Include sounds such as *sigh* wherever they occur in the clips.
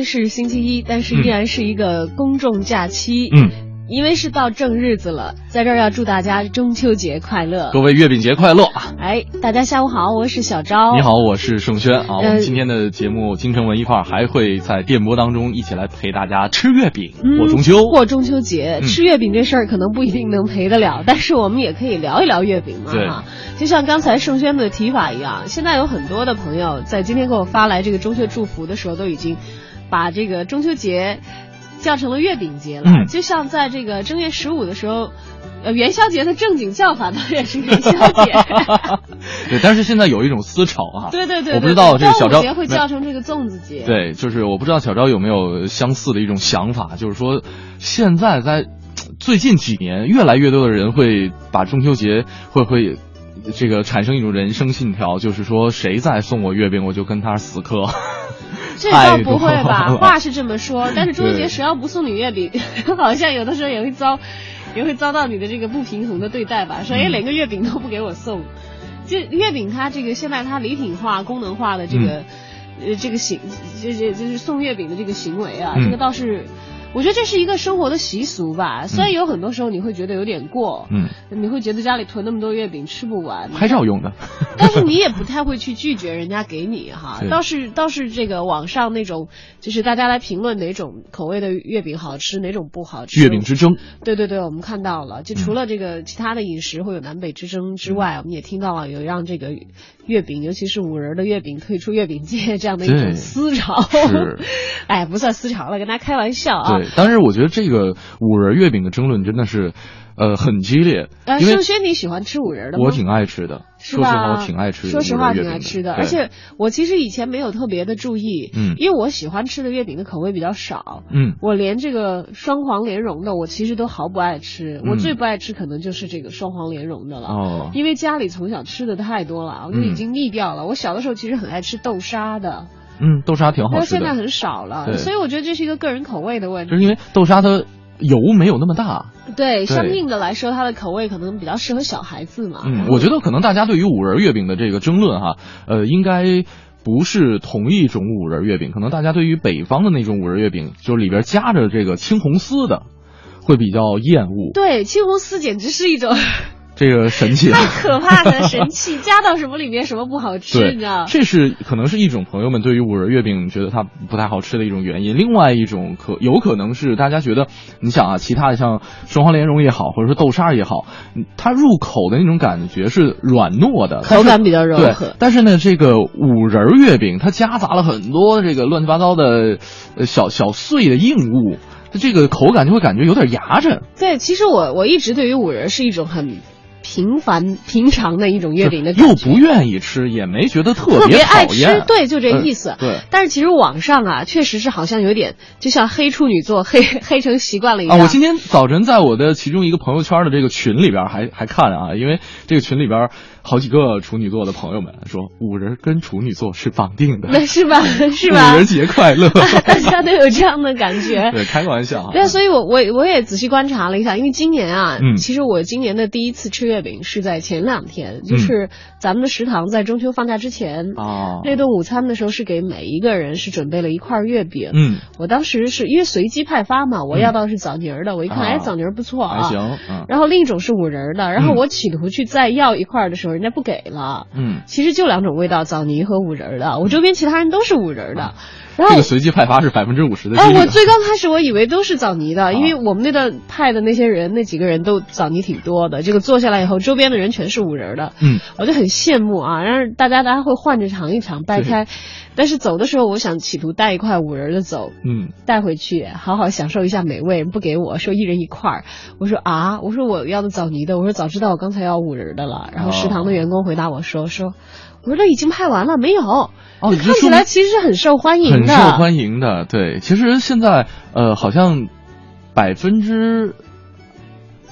天是星期一，但是依然是一个公众假期。嗯，因为是到正日子了，在这儿要祝大家中秋节快乐。各位月饼节快乐！哎，大家下午好，我是小昭。你好，我是盛轩啊。我呃们今天的节目《京城文艺范儿》还会在电波当中一起来陪大家吃月饼过中秋。过中秋节，嗯吃月饼这事儿可能不一定能陪得了，但是我们也可以聊一聊月饼嘛对哈。就像刚才盛轩的提法一样，现在有很多的朋友在今天给我发来这个中秋祝福的时候，都已经把这个中秋节叫成了月饼节了。嗯就像在这个正月十五的时候，呃，元宵节的正经叫法当然是元宵节。*laughs* 对，但是现在有一种思潮啊，对对对对我不知道这个小昭节会叫成这个粽子节。对，就是我不知道小昭有没有相似的一种想法，就是说现在在最近几年，越来越多的人会把中秋节会会。这个产生一种人生信条，就是说谁再送我月饼，我就跟他死磕。这倒不会吧？*laughs* 话是这么说，但是中秋节谁要不送你月饼，*laughs* 好像有的时候也会遭，也会遭到你的这个不平衡的对待吧？说哎，嗯连个月饼都不给我送，这月饼它这个现在它礼品化、功能化的这个，呃，这个行，这这就是送月饼的这个行为啊，嗯这个倒是。我觉得这是一个生活的习俗吧，虽然有很多时候你会觉得有点过，嗯，你会觉得家里囤那么多月饼吃不完，拍照用的。但是你也不太会去拒绝人家给你哈，*laughs* 倒是倒是这个网上那种，就是大家来评论哪种口味的月饼好吃，哪种不好吃。月饼之争，对对对，我们看到了，就除了这个其他的饮食会有南北之争之外，我们也听到了有让这个月饼，尤其是五仁的月饼退出月饼界 *laughs* 这样的一种思潮。是，*laughs* 哎，不算思潮了，跟大家开玩笑啊。对，但是我觉得这个五仁月饼的争论真的是，呃，很激烈。呃，盛轩，你喜欢吃五仁的吗？我挺爱吃的？说实话，我挺爱吃。说实话，挺爱吃的。而且我其实以前没有特别的注意，嗯因为我喜欢吃的月饼的口味比较少，嗯，我连这个双黄莲蓉的，我其实都毫不爱吃。嗯我最不爱吃可能就是这个双黄莲蓉的了。哦，因为家里从小吃的太多了，我就已经腻掉了。我小的时候其实很爱吃豆沙的，嗯，豆沙挺好吃的，但是现在很少了，所以我觉得这是一个个人口味的问题。就是因为豆沙它油没有那么大。对，对相应的来说，它的口味可能比较适合小孩子嘛。嗯，我觉得可能大家对于五仁月饼的这个争论哈，呃，应该不是同一种五仁月饼，可能大家对于北方的那种五仁月饼，就是里边夹着这个青红丝的，会比较厌恶。对，青红丝简直是一种这个神奇了。*laughs* 太可怕的神器，*laughs* 加到什么里面什么不好吃，对你知道？这是可能是一种朋友们对于五仁月饼觉得它不太好吃的一种原因。另外一种可有可能是大家觉得，你想啊，其他的像双黄莲蓉也好，或者说豆沙也好，嗯它入口的那种感觉是软糯的，*laughs* 口感比较柔和。但是呢，这个五仁月饼它夹杂了很多这个乱七八糟的呃小小碎的硬物，它这个口感就会感觉有点牙碜。对，其实我我一直对于五仁是一种很平凡平常的一种月饼的又感觉。不愿意吃，也没觉得特特别讨爱吃厌，，对，就这意思。呃对。但是其实网上啊，确实是好像有点，就像黑处女座黑 *laughs* 黑成习惯了一啊，样。我今天早晨在我的其中一个朋友圈的这个群里边还还看啊，因为这个群里边好几个处女座的朋友们说五仁跟处女座是绑定的，那是吧？*laughs* 是吧五？仁节快乐。*laughs* 大家都有这样的感觉。*laughs* 对，开个玩笑啊。对，所以我我我也仔细观察了一下，因为今年啊，嗯其实我今年的第一次吃月饼是在前两天，嗯就是咱们的食堂在中秋放假之前，啊，那顿午餐的时候是给每一个人是准备了一块月饼。嗯，我当时是因为随机派发嘛，我要到是枣泥儿的，我一看，啊哎，枣泥儿不错啊。还行，嗯然后另一种是五仁的，然后嗯我企图去再要一块的时候，人家不给了。嗯，其实就两种味道，枣泥和五仁的。我周边其他人都是五仁的，这个随机派发是百分之五十的几哎，我最刚开始我以为都是枣泥的，啊因为我们那段派的那些人，那几个人都枣泥挺多的。这个坐下来来以后，周边的人全是五仁的，嗯，我就很羡慕啊。然后大家大家会换着尝一尝，掰开。但是走的时候，我想企图带一块五仁的走，嗯，带回去好好享受一下美味。不给我说一人一块儿，我说啊，我说我要的枣泥的，我说早知道我刚才要五仁的了。然后食堂的员工回答我说说，我说都已经派完了，没有。哦，看起来其实是很受欢迎的，很受欢迎的。对，其实现在呃，好像百分之。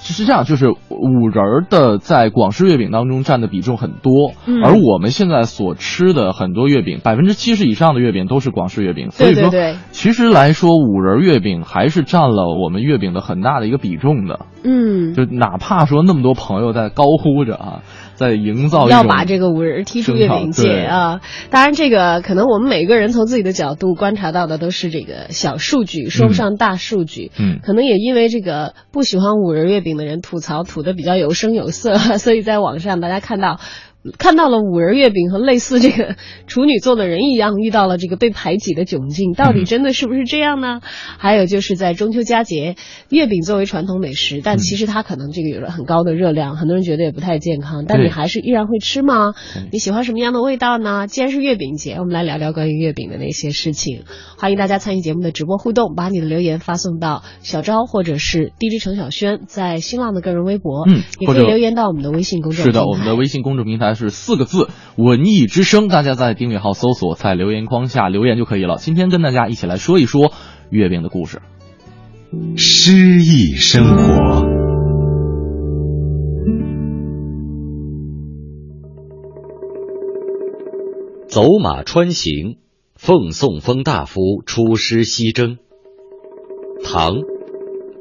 是这样，就是五仁的在广式月饼当中占的比重很多，而我们现在所吃的很多月饼，百分之七十以上的月饼都是广式月饼。所以说，其实来说，五仁月饼还是占了我们月饼的很大的一个比重的。嗯，就哪怕说那么多朋友在高呼着啊。在营造要把这个五仁踢出月饼界啊！当然，这个可能我们每个人从自己的角度观察到的都是这个小数据，说不上大数据。嗯，可能也因为这个不喜欢五仁月饼的人吐槽吐的比较有声有色，*laughs* 所以在网上大家看到。看到了五仁月饼和类似这个处女座的人一样，遇到了这个被排挤的窘境，到底真的是不是这样呢？还有就是在中秋佳节，月饼作为传统美食，但其实它可能这个有了很高的热量，很多人觉得也不太健康，但你还是依然会吃吗？你喜欢什么样的味道呢？既然是月饼节，我们来聊聊关于月饼的那些事情。欢迎大家参与节目的直播互动，把你的留言发送到小昭或者是 DJ 程小轩在新浪的个人微博，嗯，也可以留言到我们的微信公众是的，我们的微信公众平台。是四个字“文艺之声”，大家在订阅号搜索，在留言框下留言就可以了。今天跟大家一起来说一说月饼的故事，诗意生活。走马穿行，奉送封大夫出师西征。唐，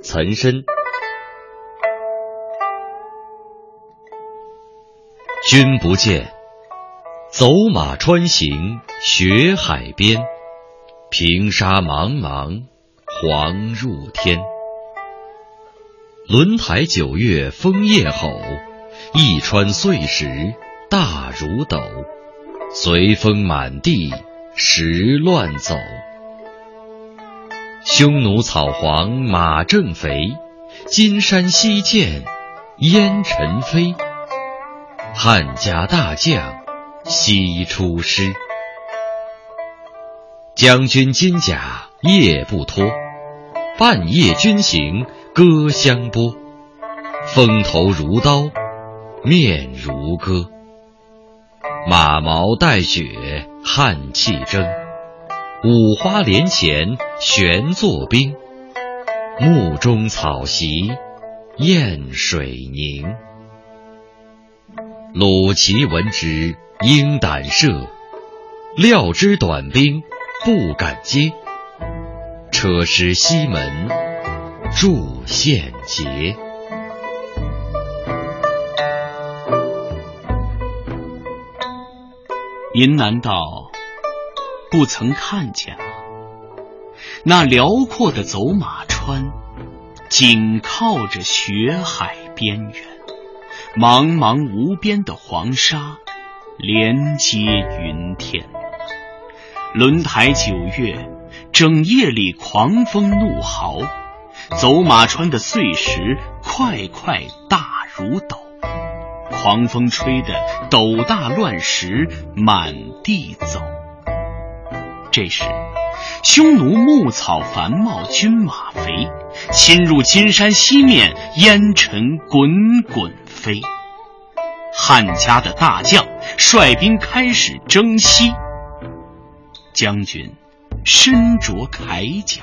岑参。君不见，走马川行雪海边，平沙茫茫，黄入天。轮台九月枫叶吼，一川碎石大如斗，随风满地石乱走。匈奴草黄马正肥，金山西见烟尘飞。汉家大将西出师，将军金甲夜不脱，半夜军行歌相拨。风头如刀，面如歌，马毛带雪汉气蒸。五花连前悬作冰，幕中草席燕水凝。鲁齐闻之，应胆慑，料知短兵不敢接，车师西门筑献捷。您难道不曾看见吗？那辽阔的走马川，紧靠着雪海边缘。茫茫无边的黄沙，连接云天。轮台九月，整夜里狂风怒号，走马川的碎石块块大如斗，狂风吹得斗大乱石满地走。这时，匈奴牧草繁茂，军马肥，侵入金山西面，烟尘滚滚。飞，汉家的大将率兵开始征西。将军身着铠甲，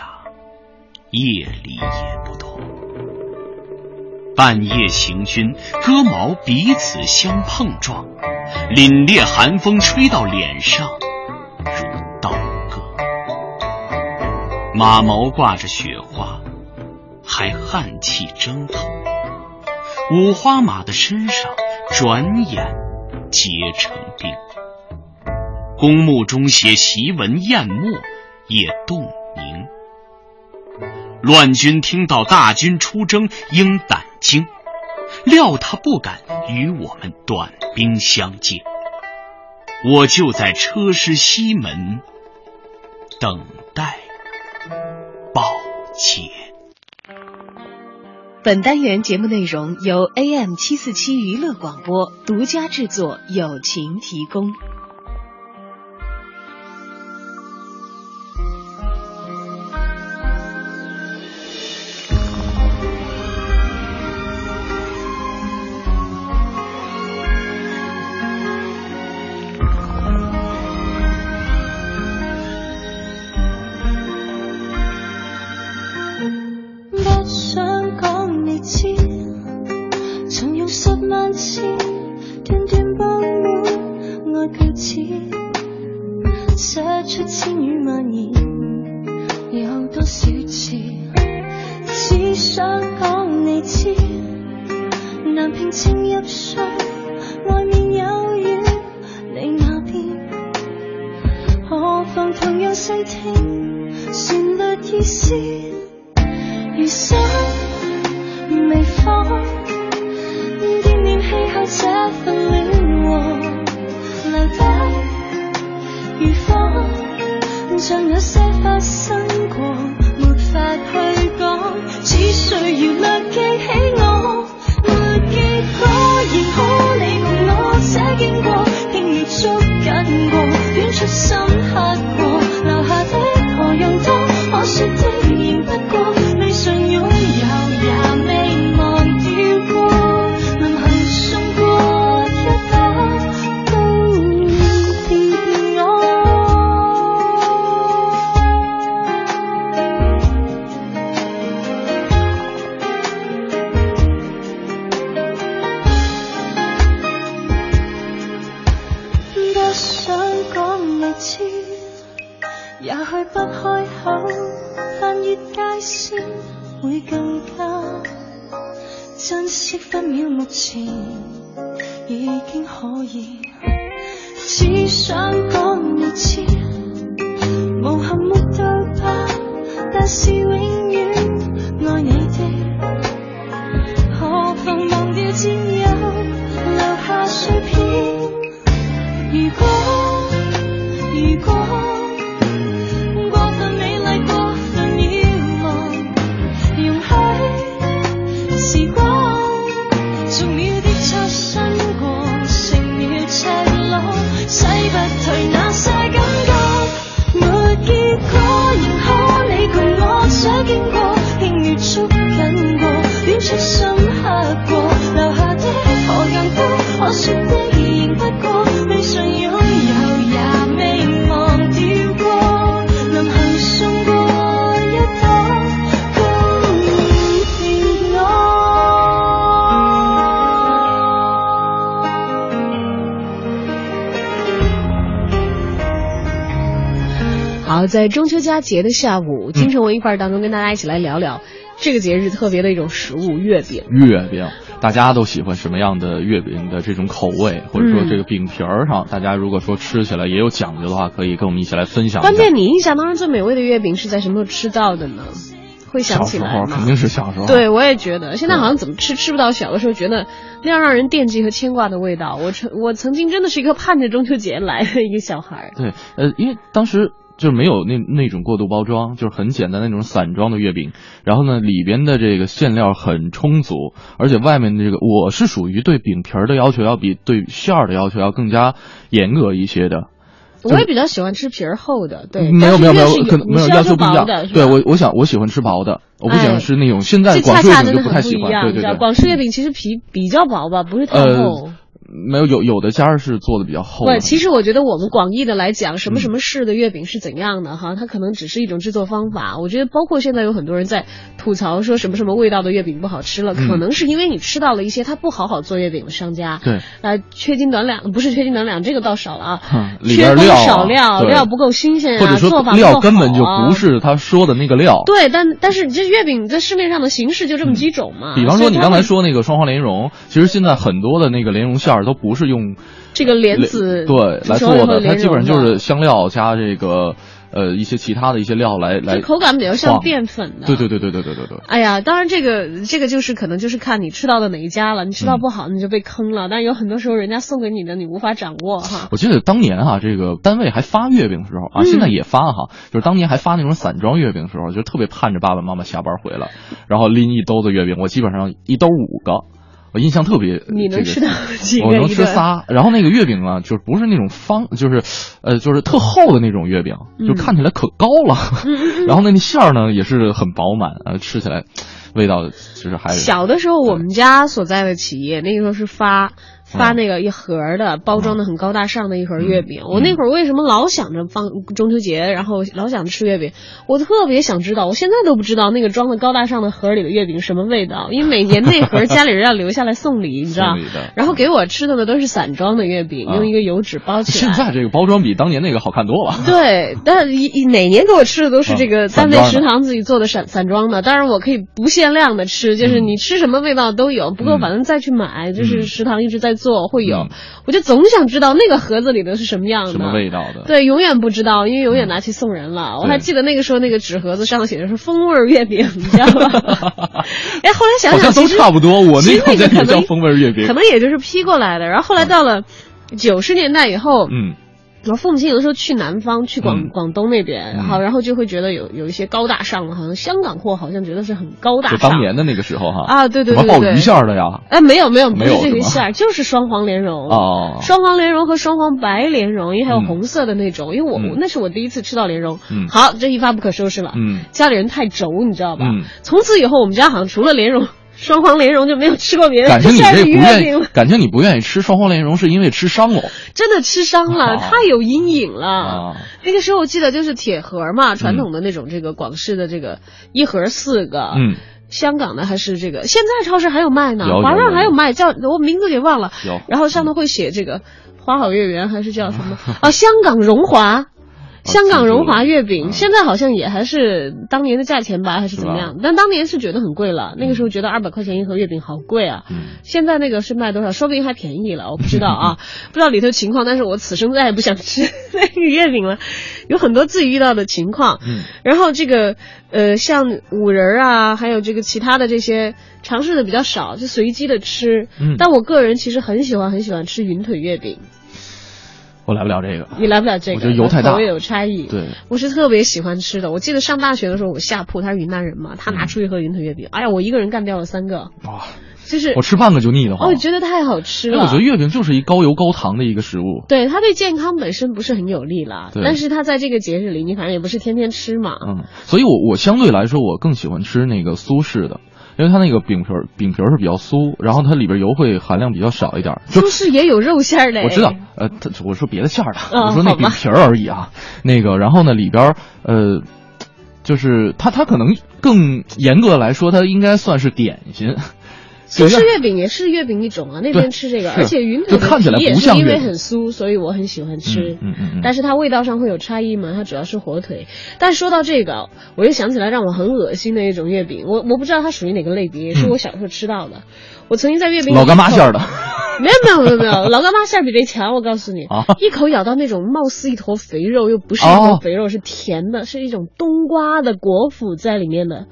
夜里也不脱。半夜行军，戈矛彼此相碰撞，凛冽寒风吹到脸上，马毛挂着雪花，还汗气蒸腾。五花马的身上转眼结成冰，公墓中写檄文淹没也冻凝。乱军听到大军出征，应胆惊，料他不敢与我们短兵相接。我就在车师西门等待抱歉。本单元节目内容由 AM 七四七娱乐广播独家制作，友情提供。次，曾用十万次，段段不满爱句子，写出千语万言，有多少次，只想讲你知，难平静入睡，外面有雨，你那边，何妨同样细听。在中秋佳节的下午，京城文艺范儿当中，跟大家一起来聊聊这个节日特别的一种食物——月饼。月饼，大家都喜欢什么样的月饼的这种口味，或者说这个饼皮儿上，大家如果说吃起来也有讲究的话，可以跟我们一起来分享。关键，你印象当中最美味的月饼是在什么时候吃到的呢？会想起来吗？肯定是小时候。对，我也觉得，现在好像怎么吃吃不到小的时候觉得那样让人惦记和牵挂的味道。我曾我曾经真的是一个盼着中秋节来的一个小孩。对，呃，因为当时。就是没有那那种过度包装，就是很简单那种散装的月饼。然后呢，里边的这个馅料很充足，而且外面的这个，我是属于对饼皮儿的要求要比对馅儿的要求要更加严格一些的。我也比较喜欢吃皮儿厚的，对。没有没有没有，可能没有要求不一样。对我我想我喜欢吃薄的，我不喜欢吃那种现在广式月饼就不太喜欢。对对对，广式月饼其实皮比较薄吧，不是太厚。没有有有的家是做的比较厚。对，其实我觉得我们广义的来讲，什么什么式的月饼是怎样的哈？它可能只是一种制作方法。我觉得包括现在有很多人在吐槽说什么什么味道的月饼不好吃了，可能是因为你吃到了一些他不好好做月饼的商家。对。呃，缺斤短两不是缺斤短两，这个倒少了啊。*laughs* 缺工少料，料不够新鲜啊，做法料根本就不是他说的那个料。对，但但是这月饼在市面上的形式就这么几种嘛。比方说你刚才说那个双黄莲蓉，其实现在很多的那个莲蓉馅儿都不是用。这个莲子对来做的，它基本上就是香料加这个呃一些其他的一些料来来，口感比较像淀粉的。对对对对对对对对。哎呀，当然这个这个就是可能就是看你吃到的哪一家了，你吃到不好你就被坑了。但有很多时候人家送给你的你无法掌握哈。我记得当年哈，这个单位还发月饼的时候啊，现在也发哈，就是当年还发那种散装月饼的时候，就特别盼着爸爸妈妈下班回来，然后拎一兜子月饼，我基本上一兜五个。我印象特别，你能吃到几个？我能吃仨。然后那个月饼啊，就是不是那种方，就是，呃，就是特厚的那种月饼，就看起来可高了。*laughs* 然后那那馅儿呢，也是很饱满，呃，吃起来味道其实还。小的时候，我们家所在的企业那个时候是发。发那个一盒的包装的很高大上的一盒月饼，我那会儿为什么老想着放中秋节，然后老想着吃月饼？我特别想知道，我现在都不知道那个装的高大上的盒里的月饼什么味道，因为每年那盒家里人要留下来送礼，你知道？然后给我吃的呢都是散装的月饼，用一个油纸包起来。现在这个包装比当年那个好看多了。*laughs* 对，但一哪年给我吃的都是这个单位食堂自己做的散散装的，当然我可以不限量的吃，就是你吃什么味道都有。不过反正再去买，就是食堂一直在。做会有，我就总想知道那个盒子里的是什么样的，什么味道的？对，永远不知道，因为永远拿去送人了。我还记得那个时候那个纸盒子上写的是风味月饼，你知道吗？*laughs* 哎，后来想想都差不多。我那个可能叫风味月饼，可能也就是批过来的。然后后来到了九十年代以后，嗯。我父母亲有的时候去南方，去广广东那边，然后然后就会觉得有有一些高大上的，好像香港货好像觉得是很高大上。就当年的那个时候哈啊，对对对对，什么鲍鱼馅的呀？哎，没有没有，不是这个馅儿，就是双黄莲蓉哦，双黄莲蓉和双黄白莲蓉，因为还有红色的那种，因为我那是我第一次吃到莲蓉。嗯，好，这一发不可收拾了。嗯，家里人太轴，你知道吧？嗯，从此以后我们家好像除了莲蓉。双黄莲蓉就没有吃过别的，感情你这不愿意，感情你不愿意吃双黄莲蓉是因为吃伤了，真的吃伤了，太有阴影了。那个时候我记得就是铁盒嘛，传统的那种这个广式的这个一盒四个，嗯，香港的还是这个，现在超市还有卖呢，华润还有卖，叫我名字给忘了，然后上头会写这个花好月圆还是叫什么？啊？*laughs* 香港荣华。香港荣华月饼现在好像也还是当年的价钱吧，还是怎么样？但当年是觉得很贵了，那个时候觉得二百块钱一盒月饼好贵啊。现在那个是卖多少？说不定还便宜了，我不知道啊，*laughs* 不知道里头情况。但是我此生再也不想吃那个月饼了，*laughs* 有很多自己遇到的情况。然后这个呃，像五仁啊，还有这个其他的这些尝试的比较少，就随机的吃。但我个人其实很喜欢很喜欢吃云腿月饼。我来不了这个，你来不了这个，我觉得油太大，口味有差异。对，我是特别喜欢吃的。我记得上大学的时候，我下铺，他是云南人嘛，他拿出一盒云腿月饼，哎呀，我一个人干掉了三个。哇，就是我吃半个就腻的慌。我觉得太好吃了。我觉得月饼就是一高油高糖的一个食物。对，它对健康本身不是很有利了，但是它在这个节日里，你反正也不是天天吃嘛。嗯，所以我我相对来说，我更喜欢吃那个苏式的。因为它那个饼皮儿饼皮儿是比较酥，然后它里边油会含量比较少一点。苏式也有肉馅儿的。我知道，呃，它我说别的馅儿的，我说那饼皮儿而已啊。那个，然后呢，里边呃，就是它它可能更严格的来说，它应该算是点心。苏式月饼也是月饼一种啊，那边吃这个，而且云腿的皮也是因为很酥，所以我很喜欢吃。嗯嗯嗯。但是它味道上会有差异嘛？它主要是火腿。但说到这个，我又想起来让我很恶心的一种月饼，我我不知道它属于哪个类别，也是我小时候吃到的。我曾经在月饼老干妈馅的，*laughs* 没有没有没有没有，老干妈馅比这强，我告诉你，一口咬到那种貌似一坨肥肉又不是一坨肥肉，是甜的，是一种冬瓜的果脯在里面的。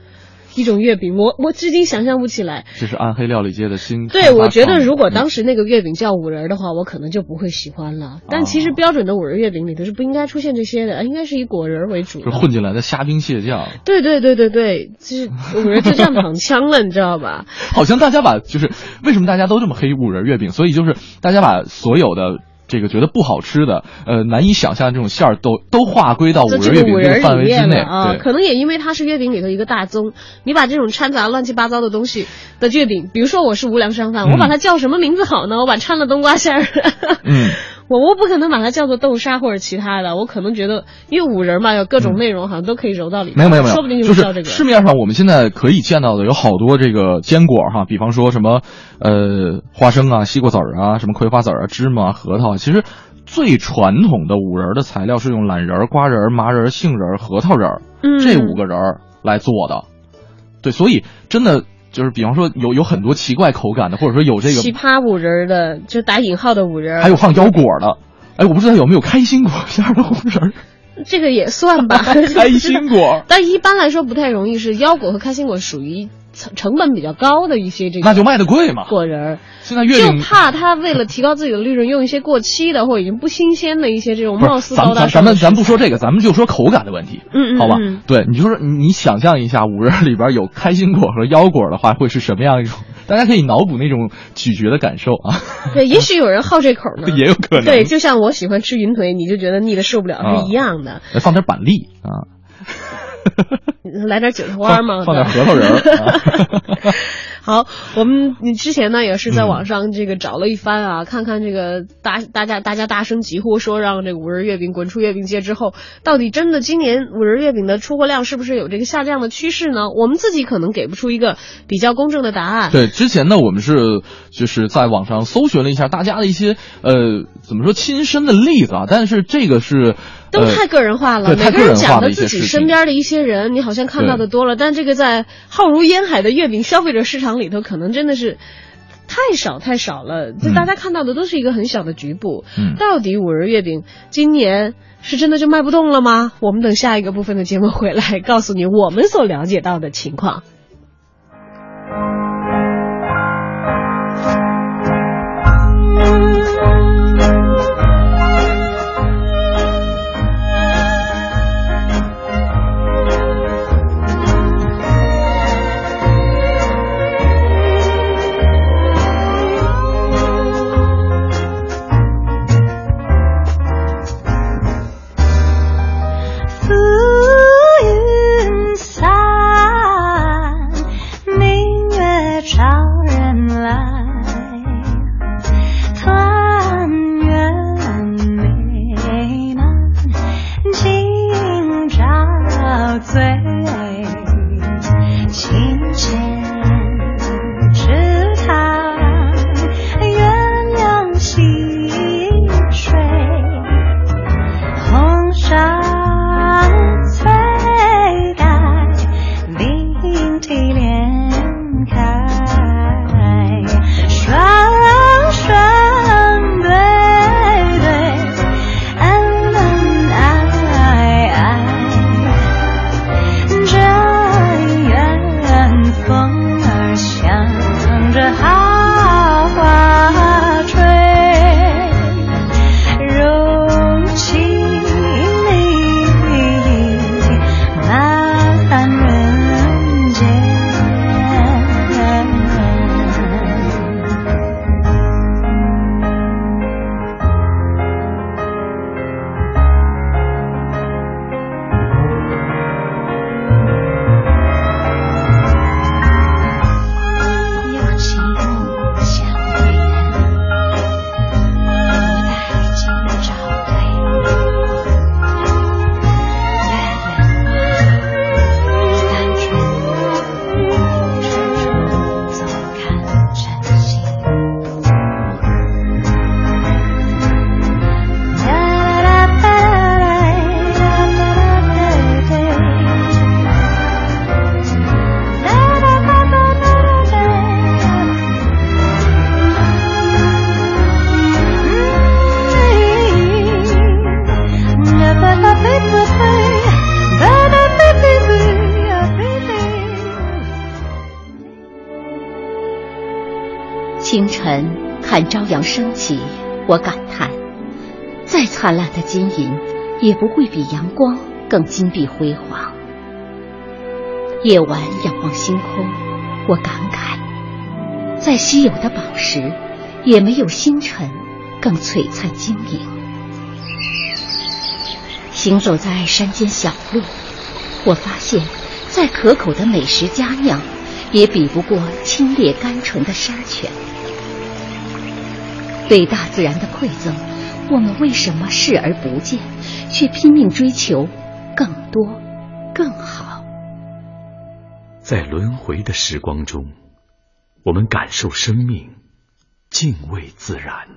一种月饼，我我至今想象不起来。这是暗黑料理界的新。对，我觉得如果当时那个月饼叫五仁的话，我可能就不会喜欢了。但其实标准的五仁月饼里头是不应该出现这些的，应该是以果仁为主。就混进来的虾兵蟹将。对对对对对，就是五仁就这样躺枪了，你知道吧？好像大家把就是为什么大家都这么黑五仁月饼？所以就是大家把所有的。这个觉得不好吃的，呃，难以想象的这种馅儿，都都划归到五仁月饼这个范围之内啊。可能也因为它是月饼里头一个大宗，你把这种掺杂乱七八糟的东西的月饼，比如说我是无良商贩，我把它叫什么名字好呢？我把掺了冬瓜馅儿。*laughs* 嗯。我我不可能把它叫做豆沙或者其他的，我可能觉得因为五仁嘛，有各种内容好像都可以揉到里面。没有没有没有，说不定就是叫这个。市面上我们现在可以见到的有好多这个坚果哈，比方说什么呃花生啊、西瓜籽儿啊、什么葵花籽儿啊、芝麻、核桃。其实最传统的五仁的材料是用懒仁、瓜仁、麻仁、杏仁、核桃仁这五个仁来做的。对，所以真的。就是比方说有有很多奇怪口感的，或者说有这个奇葩五仁的，就打引号的五仁，还有放腰果的。哎，我不知道有没有开心果馅的五仁。这个也算吧，*laughs* 开心果，*laughs* 但一般来说不太容易，是腰果和开心果属于成成本比较高的一些这个，那就卖的贵嘛。果仁儿，现在月饼就怕他为了提高自己的利润，用一些过期的或已经不新鲜的一些这种貌似咱高大咱咱们咱不说这个，咱们就说口感的问题，嗯嗯好吧嗯？对，你就说你你想象一下，五仁里边有开心果和腰果的话，会是什么样一种？*laughs* 大家可以脑补那种咀嚼的感受啊，对，*laughs* 也许有人好这口呢，*laughs* 也有可能。对，就像我喜欢吃云腿，你就觉得腻的受不了啊是一样的。来放点板栗啊，*laughs* 来点韭菜花吗，放点核桃仁 *laughs* 好，我们你之前呢也是在网上这个找了一番啊，看看这个大大家大家大声疾呼说让这个五仁月饼滚出月饼界之后，到底真的今年五仁月饼的出货量是不是有这个下降的趋势呢？我们自己可能给不出一个比较公正的答案。对，之前呢，我们是就是在网上搜寻了一下大家的一些呃怎么说亲身的例子啊，但是这个是呃都太个人化了，对每个人讲的自己身边的一些人，你好像看到的多了，但这个在浩如烟海的月饼消费者市场里头，可能真的是太少太少了。就嗯大家看到的都是一个很小的局部。嗯到底五仁月饼今年是真的就卖不动了吗？我们等下一个部分的节目回来告诉你我们所了解到的情况。看朝阳升起，我感叹：再灿烂的金银，也不会比阳光更金碧辉煌。夜晚仰望星空，我感慨：再稀有的宝石，也没有星辰更璀璨晶莹。行走在山间小路，我发现，再可口的美食佳酿，也比不过清冽甘醇的山泉。对大自然的馈赠，我们为什么视而不见，却拼命追求更多、更好？在轮回的时光中，我们感受生命，敬畏自然。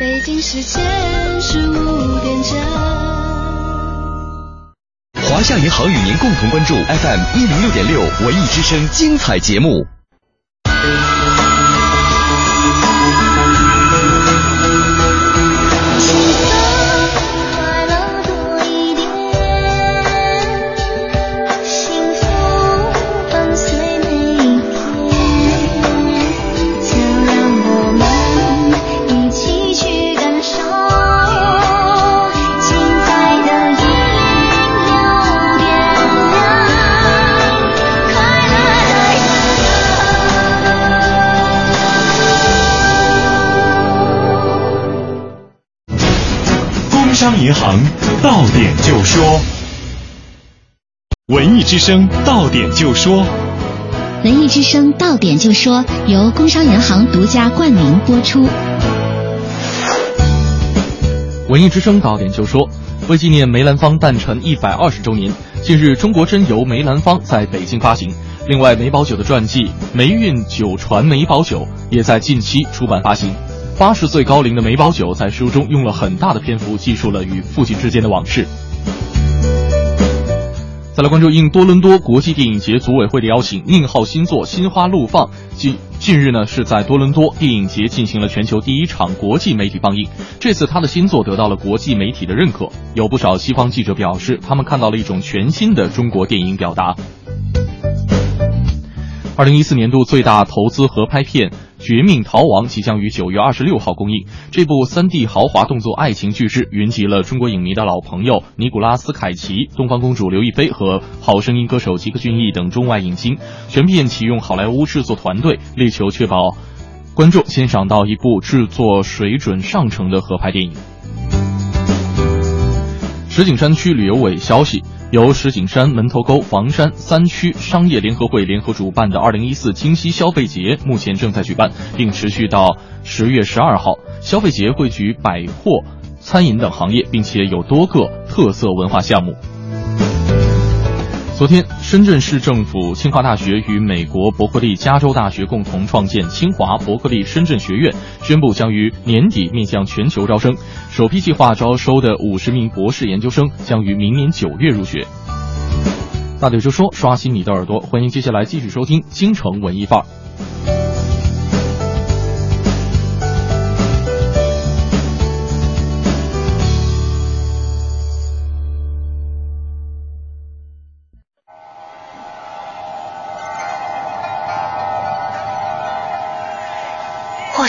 北京时间十五点整。华夏银行与您共同关注 FM 一零六点六文艺之声精彩节目。商银行到点就说，文艺之声到点就说，文艺之声到点就说由工商银行独家冠名播出。文艺之声到点就说，为纪念梅兰芳诞辰一百二十周年，近日中国真油梅兰芳在北京发行。另外，梅葆玖的传记《梅韵酒传梅葆玖》也在近期出版发行。八十岁高龄的梅葆玖在书中用了很大的篇幅记述了与父亲之间的往事。再来关注应多伦多国际电影节组委会的邀请，宁浩新作《心花怒放》近近日呢是在多伦多电影节进行了全球第一场国际媒体放映。这次他的新作得到了国际媒体的认可，有不少西方记者表示，他们看到了一种全新的中国电影表达。二零一四年度最大投资合拍片。《绝命逃亡》即将于九月二十六号公映。这部三 D 豪华动作爱情巨制云集了中国影迷的老朋友尼古拉斯·凯奇、东方公主刘亦菲和《好声音》歌手吉克隽逸等中外影星。全片启用好莱坞制作团队，力求确保观众欣赏到一部制作水准上乘的合拍电影。石景山区旅游委消息。由石景山、门头沟、房山三区商业联合会联合主办的二零一四京西消费节目前正在举办，并持续到十月十二号。消费节汇聚百货、餐饮等行业，并且有多个特色文化项目。昨天，深圳市政府、清华大学与美国伯克利加州大学共同创建清华伯克利深圳学院，宣布将于年底面向全球招生。首批计划招收的五十名博士研究生将于明年九月入学。大嘴就说：“刷新你的耳朵，欢迎接下来继续收听《京城文艺范儿》。”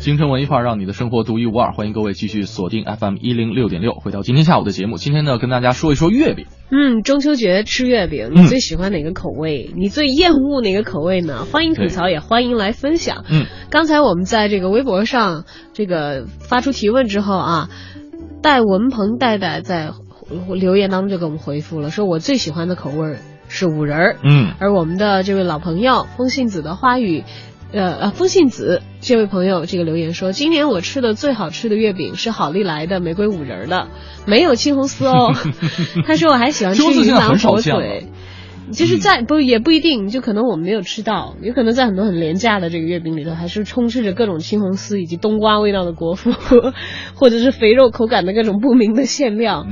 京城文艺范儿，让你的生活独一无二。欢迎各位继续锁定 FM 一零六点六，回到今天下午的节目。今天呢，跟大家说一说月饼。嗯，中秋节吃月饼，你最喜欢哪个口味？你最厌恶哪个口味呢？欢迎吐槽，也欢迎来分享。嗯，刚才我们在这个微博上这个发出提问之后啊，戴文鹏戴戴在留言当中就给我们回复了，说我最喜欢的口味是五仁儿。嗯，而我们的这位老朋友风信子的花语。呃呃，风信子这位朋友这个留言说，今年我吃的最好吃的月饼是好利来的玫瑰五仁的，没有青红丝哦。*laughs* 他说我还喜欢吃云南火腿。就是在不也不一定，就可能我们没有吃到，有可能在很多很廉价的这个月饼里头，还是充斥着各种青红丝以及冬瓜味道的果脯，*laughs* 或者是肥肉口感的各种不明的馅料，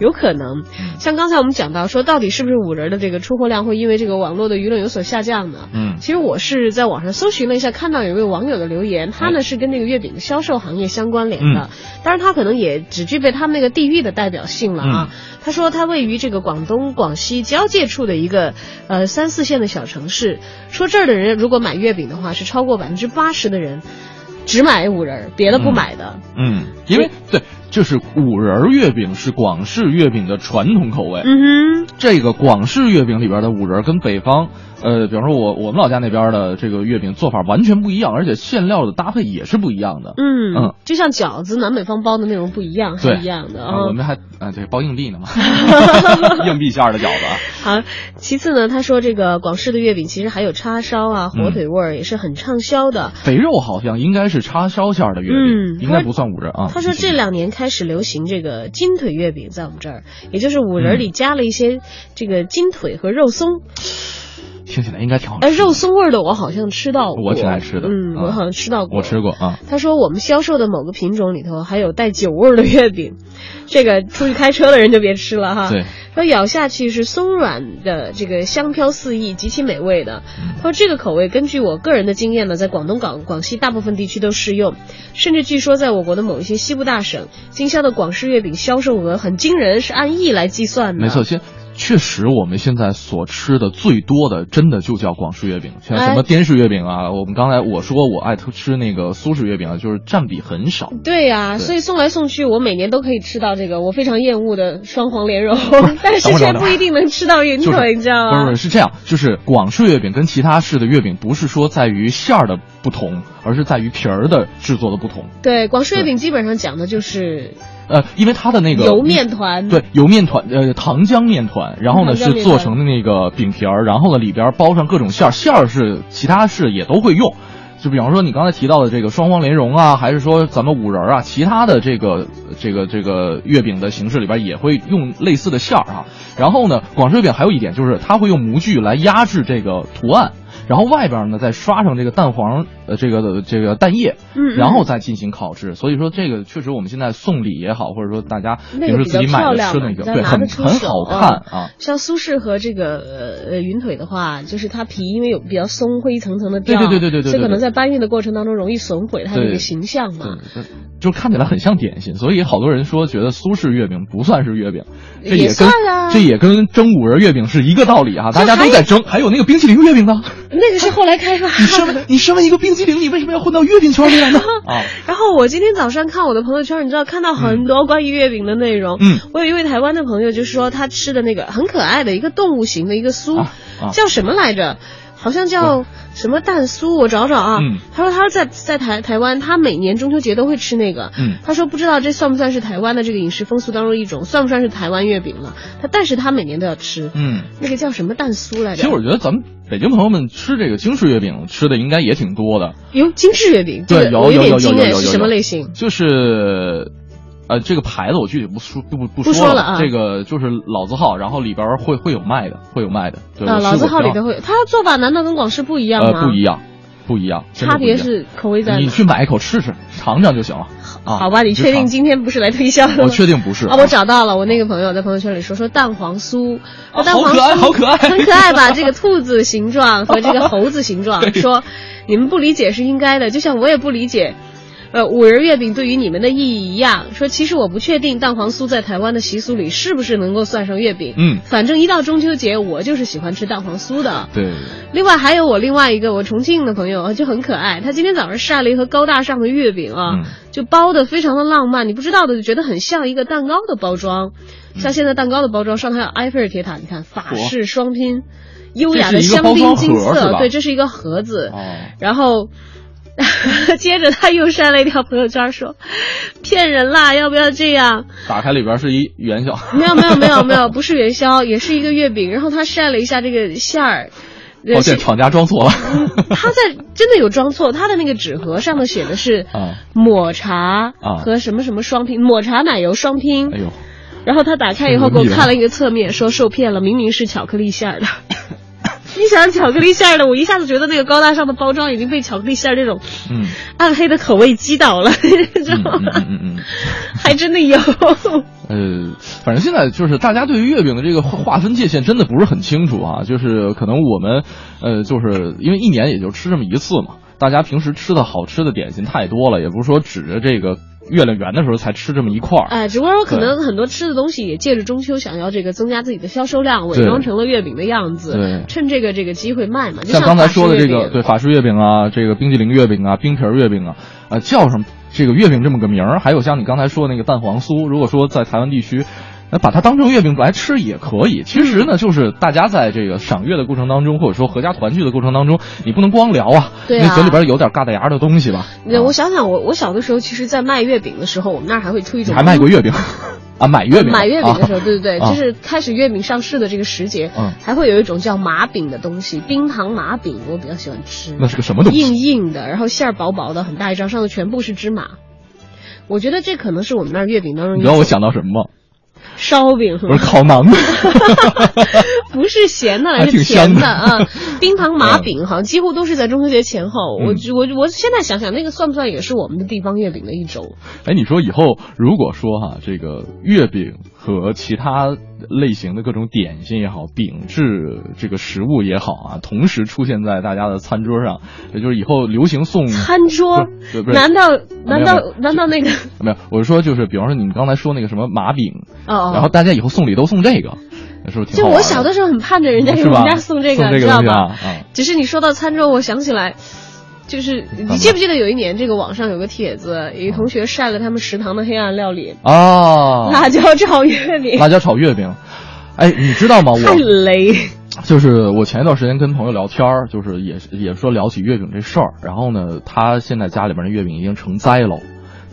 有可能。像刚才我们讲到说，到底是不是五仁的这个出货量会因为这个网络的舆论有所下降呢？嗯，其实我是在网上搜寻了一下，看到有一位网友的留言，他呢是跟那个月饼的销售行业相关联的，当然他可能也只具备他们那个地域的代表性了啊。他说他位于这个广东广西交界处的一个。呃，三四线的小城市，说这儿的人如果买月饼的话，是超过百分之八十的人只买五仁，别的不买的。嗯，因为对就是五仁月饼是广式月饼的传统口味。嗯哼，这个广式月饼里边的五仁跟北方，呃，比方说我我们老家那边的这个月饼做法完全不一样，而且馅料的搭配也是不一样的。嗯嗯，就像饺子南北方包的内容不一样，是一样的啊，我们还 *laughs* 啊对包硬币呢嘛，*laughs* 硬币馅儿的饺子。好，其次呢，他说这个广式的月饼其实还有叉烧啊、火腿味儿，也是很畅销的。肥肉好像应该是叉烧馅儿的月饼，嗯应该不算五仁啊。他说这两年开始流行这个金腿月饼，在我们这儿，也就是五仁里加了一些这个金腿和肉松。*laughs* 听起来应该挺好吃。哎，肉松味的我好像吃到过，我挺爱吃的。嗯，啊我好像吃到过，我吃过啊。他说我们销售的某个品种里头还有带酒味的月饼，这个出去开车的人就别吃了哈。对。说咬下去是松软的，这个香飘四溢，极其美味的。嗯他说这个口味根据我个人的经验呢，在广东广广西大部分地区都适用，甚至据说在我国的某一些西部大省，经销的广式月饼销售额很惊人，是按亿来计算的。没错，现确实我们现在所吃的最多的，真的就叫广式月饼，像什么滇式月饼啊。我们刚才我说我爱吃那个苏式月饼啊，就是占比很少。对呀、对所以送来送去，我每年都可以吃到这个我非常厌恶的双黄莲蓉，但是却不一定能吃到云就是腿，你知道不是不吗？是是这样，就是广式月饼跟其他式的月饼不是说在于馅儿的不同，而是在于皮儿的制作的不同。对，广式月饼基本上讲的就是呃，因为它的那个油面团，对，油面团，呃，糖浆面团，然后呢是做成的那个饼皮儿，然后呢里边包上各种馅儿，馅儿是其他是也都会用。就比方说你刚才提到的这个双黄莲蓉啊，还是说咱们五仁啊，其他的这个这个这个月饼的形式里边也会用类似的馅儿啊。然后呢，广式月饼还有一点就是它会用模具来压制这个图案。然后外边呢再刷上这个蛋黄，呃，这个这个蛋液，然后再进行烤制。所以说这个确实我们现在送礼也好，或者说大家平时自己买的吃那个，对，很很好看啊。像苏式和这个呃呃云腿的话，就是它皮因为有比较松，会一层层的掉，对对对对对所以可能在搬运的过程当中容易损毁它的一个形象嘛。对，就看起来很像点心，所以好多人说觉得苏式月饼不算是月饼，这也跟这也跟蒸五仁月饼是一个道理啊，大家都在蒸。还有那个冰淇淋月饼呢，*laughs* 那个是后来开发你身为你身为一个冰激凌，你为什么要混到月饼圈里来呢？*laughs* 啊，然后我今天早上看我的朋友圈，你知道看到很多关于月饼的内容。嗯，我有一位台湾的朋友就说他吃的那个很可爱的一个动物型的一个酥，啊叫什么来着？好像叫什么蛋酥，我找找啊。嗯他说他说在在台台湾，他每年中秋节都会吃那个。嗯他说不知道这算不算是台湾的这个饮食风俗当中一种，算不算是台湾月饼了？他但是他每年都要吃。嗯，那个叫什么蛋酥来着？其实我觉得咱们北京朋友们吃这个京式月饼吃的应该也挺多的。有京式月饼，对，有有有点惊哎，有有有是什么类型？就是。呃，这个牌子我具体不说不不不说说了啊这个就是老字号，然后里边会会有卖的，会有卖的。对，啊，老字号里边会，它做法难道跟广式不一样吗？呃，不一样，不一样，差别是口味在哪？你去买一口试试，尝尝就行了。啊，好吧，你确定今天不是来推销的吗？我确定不是啊，我找到了，我那个朋友在朋友圈里说说蛋黄酥，啊蛋黄好可爱酥好可爱很可爱吧？这个兔子形状和这个猴子形状，*laughs* 说你们不理解是应该的，就像我也不理解。呃，五仁月饼对于你们的意义一样，说其实我不确定蛋黄酥在台湾的习俗里是不是能够算上月饼。嗯。反正一到中秋节，我就是喜欢吃蛋黄酥的。对，另外还有我另外一个我重庆的朋友啊就很可爱，他今天早上晒了一盒高大上的月饼啊，嗯。就包的非常的浪漫，你不知道的就觉得很像一个蛋糕的包装，嗯。像现在蛋糕的包装上还有埃菲尔铁塔，你看法式双拼，优雅的香槟金色，盒对，这是一个盒子，哦，然后。*laughs* 接着他又晒了一条朋友圈说：“骗人啦，要不要这样？打开里边是一元宵。没有没有没有没有，不是元宵，也是一个月饼。然后他晒了一下这个馅儿，呃抱歉，厂家装错了。他在真的有装错，他的那个纸盒上面写的是啊抹茶啊和什么什么双拼，抹茶奶油双拼。哎呦，然后他打开以后给我看了一个侧面，说受骗了，明明是巧克力馅儿的。你想巧克力馅儿的，我一下子觉得那个高大上的包装已经被巧克力馅儿这种嗯暗黑的口味击倒了，你知道吗？嗯嗯嗯嗯。*laughs* 还真的有。呃，反正现在就是大家对于月饼的这个划划分界限真的不是很清楚啊，就是可能我们，呃，就是因为一年也就吃这么一次嘛，大家平时吃的好吃的点心太多了，也不是说指着这个月亮圆的时候才吃这么一块儿。哎，只不过说可能很多吃的东西也借着中秋想要这个增加自己的销售量，伪装成了月饼的样子，对趁这个这个机会卖嘛。就像刚才说的这个对法式月饼啊，这个冰激凌月饼啊，冰皮儿月饼啊，呃，叫什么这个月饼这么个名儿，还有像你刚才说的那个蛋黄酥，如果说在台湾地区。那把它当成月饼来吃也可以。其实呢，就是大家在这个赏月的过程当中，或者说合家团聚的过程当中，你不能光聊啊，对那嘴里边有点嘎达牙的东西吧。我想想，我我小的时候，其实，在卖月饼的时候，我们那儿还会出一种，还卖过月饼 *laughs* 啊，买月饼，买月饼的时候，对对对，啊就是开始月饼上市的这个时节，嗯还会有一种叫麻饼的东西，冰糖麻饼，我比较喜欢吃。那是个什么东西？硬硬的，然后馅儿薄薄的，很大一张，上头全部是芝麻。我觉得这可能是我们那儿月饼当中，你知道我想到什么吗？烧饼不是烤馕，*laughs* 不是咸的，还是甜香的啊。冰糖麻饼 *laughs* 好像几乎都是在中秋节前后。嗯我我我现在想想，那个算不算也是我们的地方月饼的一种？哎，你说以后如果说哈，这个月饼和其他类型的各种点心也好，饼制这个食物也好啊，同时出现在大家的餐桌上，也就是以后流行送餐桌难道难道难道那个？没有，我是说就是，比方说你们刚才说那个什么麻饼，然后大家以后送礼都送这个，就我小的时候很盼着人家给是吧我们家送这个，送这个知道吧？东西啊啊只是你说到餐桌，我想起来，就是你记不记得有一年这个网上有个帖子，有一同学晒了他们食堂的黑暗料理，哦，辣椒炒月饼，辣椒炒月饼，哎，你知道吗？太雷。就是我前一段时间跟朋友聊天儿，就是也也说聊起月饼这事儿，然后呢，他现在家里边的月饼已经成灾了。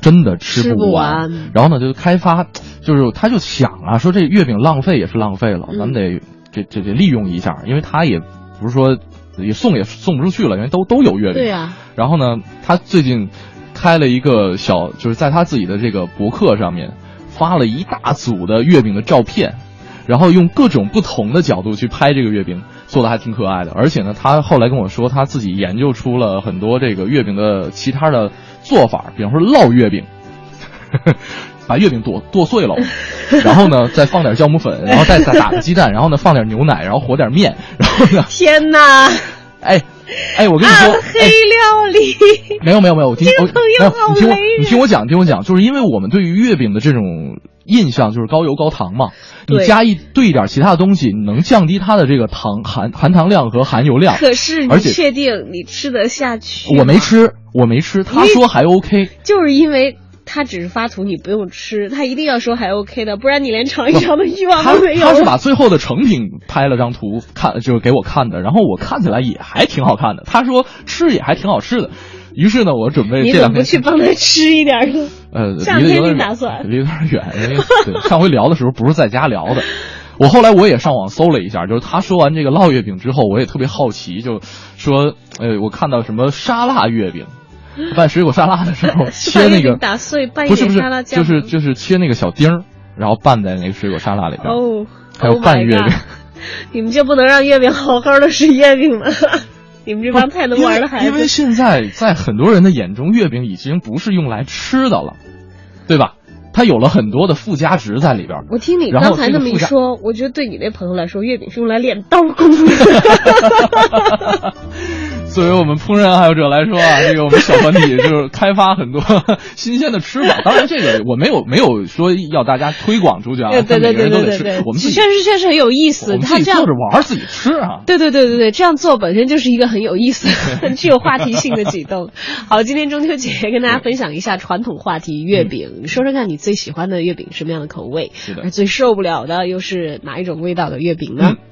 真的吃吃不完，完然后呢，就开发，就是他就想啊，说这月饼浪费也是浪费了，嗯咱们得这这这利用一下，因为他也不是说也送也送不出去了，因为都都有月饼。对呀、然后呢，他最近开了一个小，就是在他自己的这个博客上面发了一大组的月饼的照片，然后用各种不同的角度去拍这个月饼，做的还挺可爱的。而且呢，他后来跟我说，他自己研究出了很多这个月饼的其他的做法，比方说烙月饼。*laughs* 把月饼剁剁碎了，然后呢，再放点酵母粉，然后再再打个鸡蛋，然后呢放点牛奶，然后和点面，然后呢，*laughs* 天哪！哎，哎，我跟你说，暗黑料理，没有没有没有，我听我你听我雷人你听我讲，听我讲，就是因为我们对于月饼的这种印象就是高油高糖嘛，你加一兑一点其他的东西，你能降低它的这个糖含含糖量和含油量。可是你而且确定你吃得下去？我没，吃，我没吃，他说还 OK。就是因为。他只是发图，你不用吃，他一定要说还 OK 的，不然你连尝一尝的欲望他都没有。他是把最后的成品拍了张图看，就是给我看的，然后我看起来也还挺好看的。他说吃也还挺好吃的，于是呢，我准备你这两天去帮他 *laughs* 吃一点呢？呃，这两天离得有点远你打算离得有点远，因为对上回聊的时候不是在家聊的。我后来我也上网搜了一下，就是他说完这个烙月饼之后，我也特别好奇，就说，呃，我看到什么沙拉月饼，*laughs* 拌水果沙拉的时候 *laughs* 切那个打碎拌一不是不是点沙拉，酱就是就是切那个小丁儿，然后拌在那个水果沙拉里边。哦，还有 Oh 拌月饼 *laughs* 你们就不能让月饼好好的是月饼吗？你们这帮太能玩的孩子因为，现在在很多人的眼中，月饼已经不是用来吃的了，对吧？它有了很多的附加值在里边。我听你刚才那么一说，我觉得对你那朋友来说，月饼是用来练刀工的。作为我们烹饪爱好者来说啊，这个我们小团体就是开发很多 *laughs* 新鲜的吃法。当然，这个我没有没有说要大家推广出去啊，对对对对对。我们确实确实很有意思。他这样做着玩儿，自己吃啊。对对对对对，这样做本身就是一个很有意思、*laughs* 很具有话题性的举动。好，今天中秋节跟大家分享一下传统话题月饼，说说看你最喜欢的月饼什么样的口味，是的而最受不了的又是哪一种味道的月饼呢？你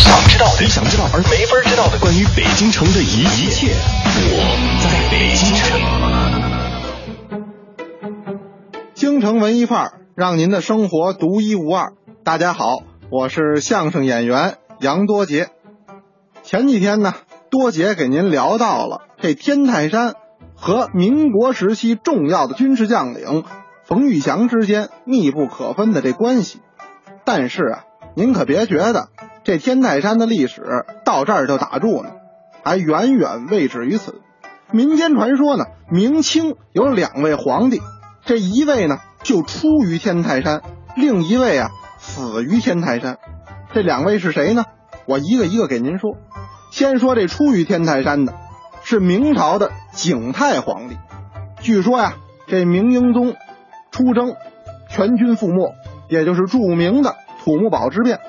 想知道的，你想知道而没法知道的，关于北京城的一切，我在北京城。京城文艺范儿，让您的生活独一无二。大家好，我是相声演员杨多杰。前几天呢，多杰给您聊到了这天泰山和民国时期重要的军事将领冯玉祥之间密不可分的这关系。但是啊，您可别觉得这天泰山的历史到这儿就打住呢，还远远未止于此。民间传说呢，明清有两位皇帝，这一位呢就出于天泰山，另一位啊死于天泰山。这两位是谁呢？我一个一个给您说。先说这出于天泰山的，是明朝的景泰皇帝。据说呀，这明英宗出征，全军覆没，也就是著名的土木堡之变，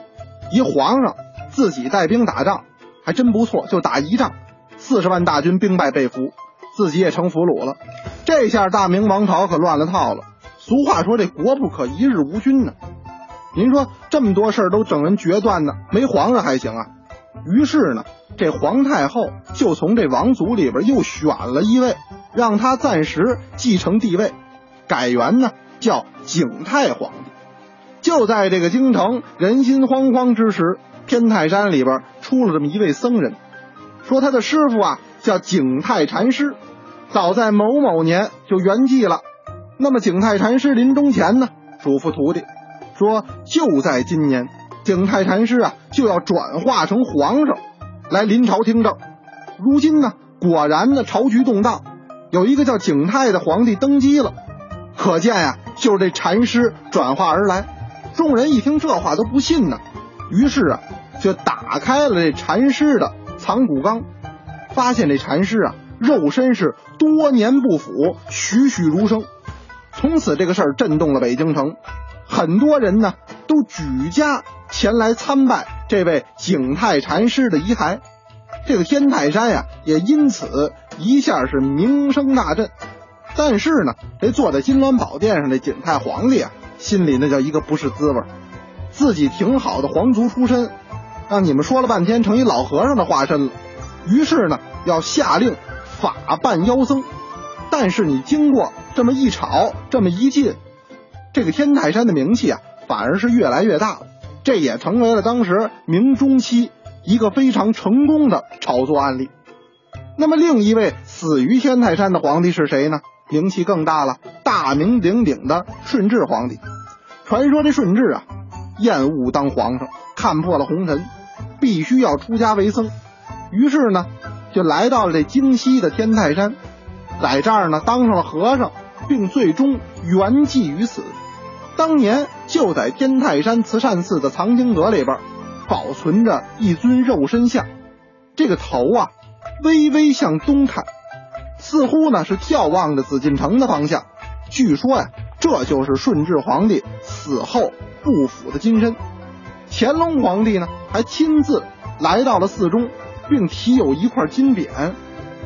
一皇上自己带兵打仗，还真不错，就打一仗，四十万大军兵败被俘，自己也成俘虏了。这下大明王朝可乱了套了。俗话说这国不可一日无君呢。您说这么多事儿都整人决断呢，没皇上还行啊。于是呢，这皇太后就从这王族里边又选了一位，让他暂时继承帝位，改元呢叫景泰皇帝。就在这个京城人心惶惶之时，天泰山里边出了这么一位僧人，说他的师傅啊叫景泰禅师，早在某某年就圆寂了。那么景泰禅师临终前呢，嘱咐徒弟说，就在今年。景泰禅师啊，就要转化成皇上，来临朝听政。如今呢，果然呢，朝局动荡，有一个叫景泰的皇帝登基了。可见呀，就是这禅师转化而来。众人一听这话都不信呢，于是啊，就打开了这禅师的藏骨缸，发现这禅师啊，肉身是多年不腐，栩栩如生。从此这个事儿震动了北京城，很多人呢都举家。前来参拜这位景泰禅师的遗骸，这个天泰山呀，也因此一下是名声大振。但是呢，这坐在金銮宝殿上的景泰皇帝啊，心里那叫一个不是滋味自己挺好的皇族出身，让你们说了半天成一老和尚的化身了。于是呢，要下令法办妖僧。但是你经过这么一吵，这么一进，这个天泰山的名气啊，反而是越来越大了。这也成为了当时明中期一个非常成功的炒作案例。那么，另一位死于天泰山的皇帝是谁呢？名气更大了，大名鼎鼎的顺治皇帝。传说这顺治啊，厌恶当皇上，看破了红尘，必须要出家为僧。于是呢，就来到了这京西的天泰山，在这儿呢当上了和尚，并最终圆寂于此。当年就在天泰山慈善寺的藏经阁里边，保存着一尊肉身像，这个头啊，微微向东看，似乎呢是眺望着紫禁城的方向。据说呀，这就是顺治皇帝死后不腐的金身。乾隆皇帝呢，还亲自来到了寺中，并题有一块金匾。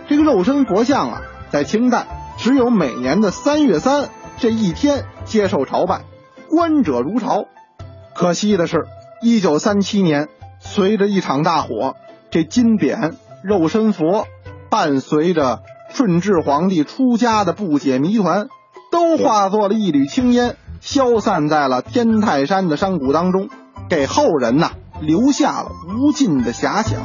这个肉身佛像啊，在清代只有每年的三月三这一天接受朝拜。观者如潮，可惜的是，一九三七年，随着一场大火，这金匾肉身佛，伴随着顺治皇帝出家的不解谜团，都化作了一缕青烟，消散在了天泰山的山谷当中，给后人呐留下了无尽的遐想。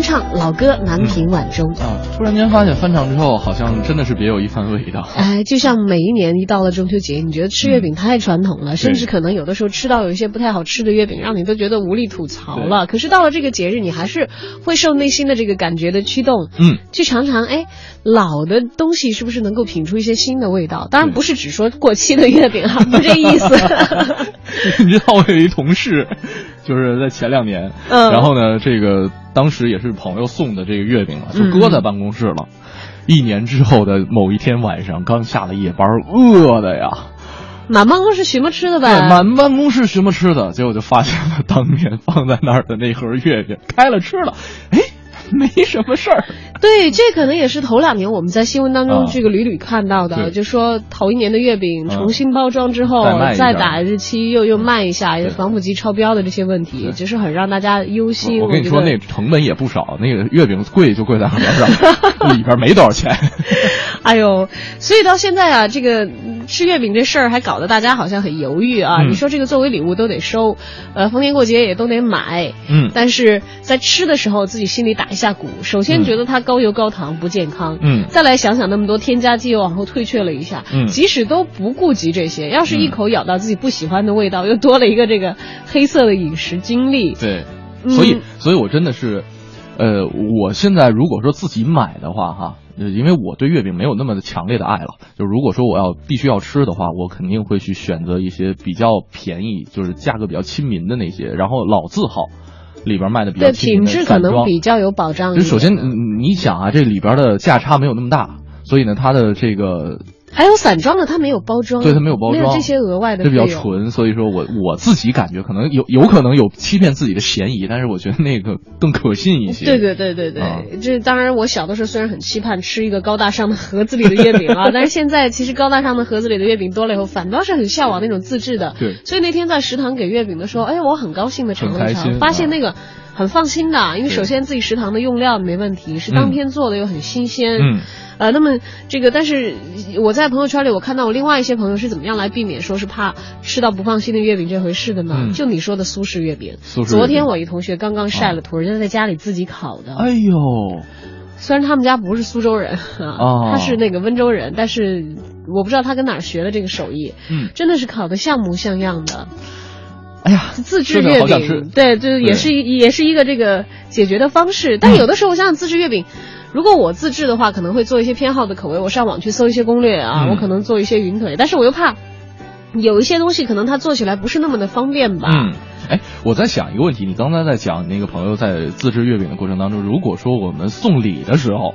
翻唱老歌《南屏晚钟》啊，突然间发现翻唱之后，好像真的是别有一番味道。哎，就像每一年一到了中秋节，你觉得吃月饼太传统了，甚至可能有的时候吃到有一些不太好吃的月饼，让你都觉得无力吐槽了。可是到了这个节日，你还是会受内心的这个感觉的驱动，嗯，去尝尝，哎，老的东西是不是能够品出一些新的味道？当然不是只说过期的月饼哈，不这意思。*laughs* *laughs* *laughs* 你知道我有一同事，就是在前两年，嗯，然后呢，这个当时也是朋友送的这个月饼嘛，就搁在办公室了。一年之后的某一天晚上，刚下了夜班，饿的呀，满办公室寻摸吃的呗，满办公室寻摸吃的，结果就发现了当年放在那儿的那盒月饼，开了吃了，哎。*laughs* 没什么事儿，对，这可能也是头两年我们在新闻当中这个屡屡看到的，就说头一年的月饼重新包装之后再打日期又又卖一下，防腐剂超标的这些问题，就是很让大家忧心。我跟你说，那成本也不少，那个月饼贵就贵在 *laughs* 里边没多少钱。*laughs* 哎呦，所以到现在啊，这个吃月饼这事儿还搞得大家好像很犹豫啊。你说这个作为礼物都得收，呃，逢年过节也都得买，嗯，但是在吃的时候自己心里打一下鼓，首先觉得它高油高糖不健康，嗯，再来想想那么多添加剂，又往后退却了一下，嗯，即使都不顾及这些，要是一口咬到自己不喜欢的味道，又多了一个这个黑色的饮食经历，对，所以，所以我真的是，呃，我现在如果说自己买的话，哈。因为我对月饼没有那么的强烈的爱了，就如果说我要必须要吃的话，我肯定会去选择一些比较便宜，就是价格比较亲民的那些，然后老字号里边卖的比较品质可能比较有保障。就首先你想啊，这里边的价差没有那么大，所以呢，它的这个。还有散装的，它没有包装，对，它没有包装，没有这些额外的，这比较纯，所以说我我自己感觉可能有有可能有欺骗自己的嫌疑，但是我觉得那个更可信一些。对对对对对，这当然我小的时候虽然很期盼吃一个高大上的盒子里的月饼啊，*laughs* 但是现在其实高大上的盒子里的月饼多了以后，反倒是很向往那种自制的。对，所以那天在食堂给月饼的时候，哎，我很高兴的尝了尝，发现那个很放心的，因为首先自己食堂的用料没问题，是当天做的又很新鲜。嗯。呃，那么这个，但是我在朋友圈里，我看到我另外一些朋友是怎么样来避免说是怕吃到不放心的月饼这回事的呢？就你说的苏式月饼。苏式。昨天我一同学刚刚晒了图，人家在家里自己烤的。哎呦，虽然他们家不是苏州人 *laughs* 啊，他是那个温州人，但是我不知道他跟哪儿学的这个手艺。嗯，真的是烤的像模像样的。哎呀，*laughs* 自制月饼，对，就也是也是一个这个解决的方式。但有的时候，我想想自制月饼。如果我自制的话，可能会做一些偏好的口味。我上网去搜一些攻略啊，我可能做一些云腿，但是我又怕有一些东西可能它做起来不是那么的方便吧。嗯，哎，我在想一个问题，你刚才在讲那个朋友在自制月饼的过程当中，如果说我们送礼的时候，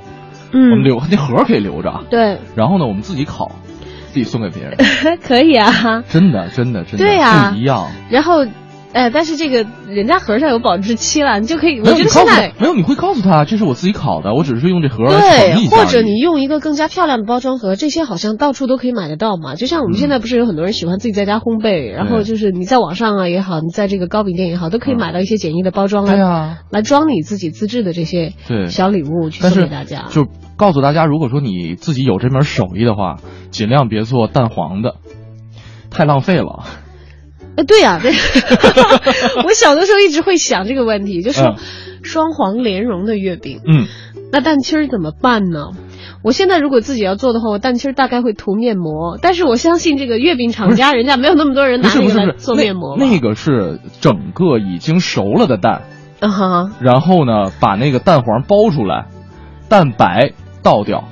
嗯，我们留那盒可以留着，对，然后呢，我们自己烤，自己送给别人，*laughs* 可以啊，真的，真的，真的，对呀，不一样。然后。哎，但是这个人家盒上有保质期了，你就可以。我觉得现在没有，你会告诉他这是我自己烤的，我只是用这盒来对，或者你用一个更加漂亮的包装盒，这些好像到处都可以买得到嘛。就像我们现在不是有很多人喜欢自己在家烘焙，然后就是你在网上啊也好，你在这个糕饼店也好，都可以买到一些简易的包装来来装你自己自制的这些小礼物去送给大家。就告诉大家，如果说你自己有这门手艺的话，尽量别做蛋黄的，太浪费了。哎，对呀，对，*laughs* 我小的时候一直会想这个问题，就是双黄莲蓉的月饼，嗯，那蛋清儿怎么办呢？我现在如果自己要做的话，我蛋清儿大概会涂面膜，但是我相信这个月饼厂家人家没有那么多人拿那个来做面膜，那个是整个已经熟了的蛋，啊哈，然后呢，把那个蛋黄包出来，蛋白倒掉。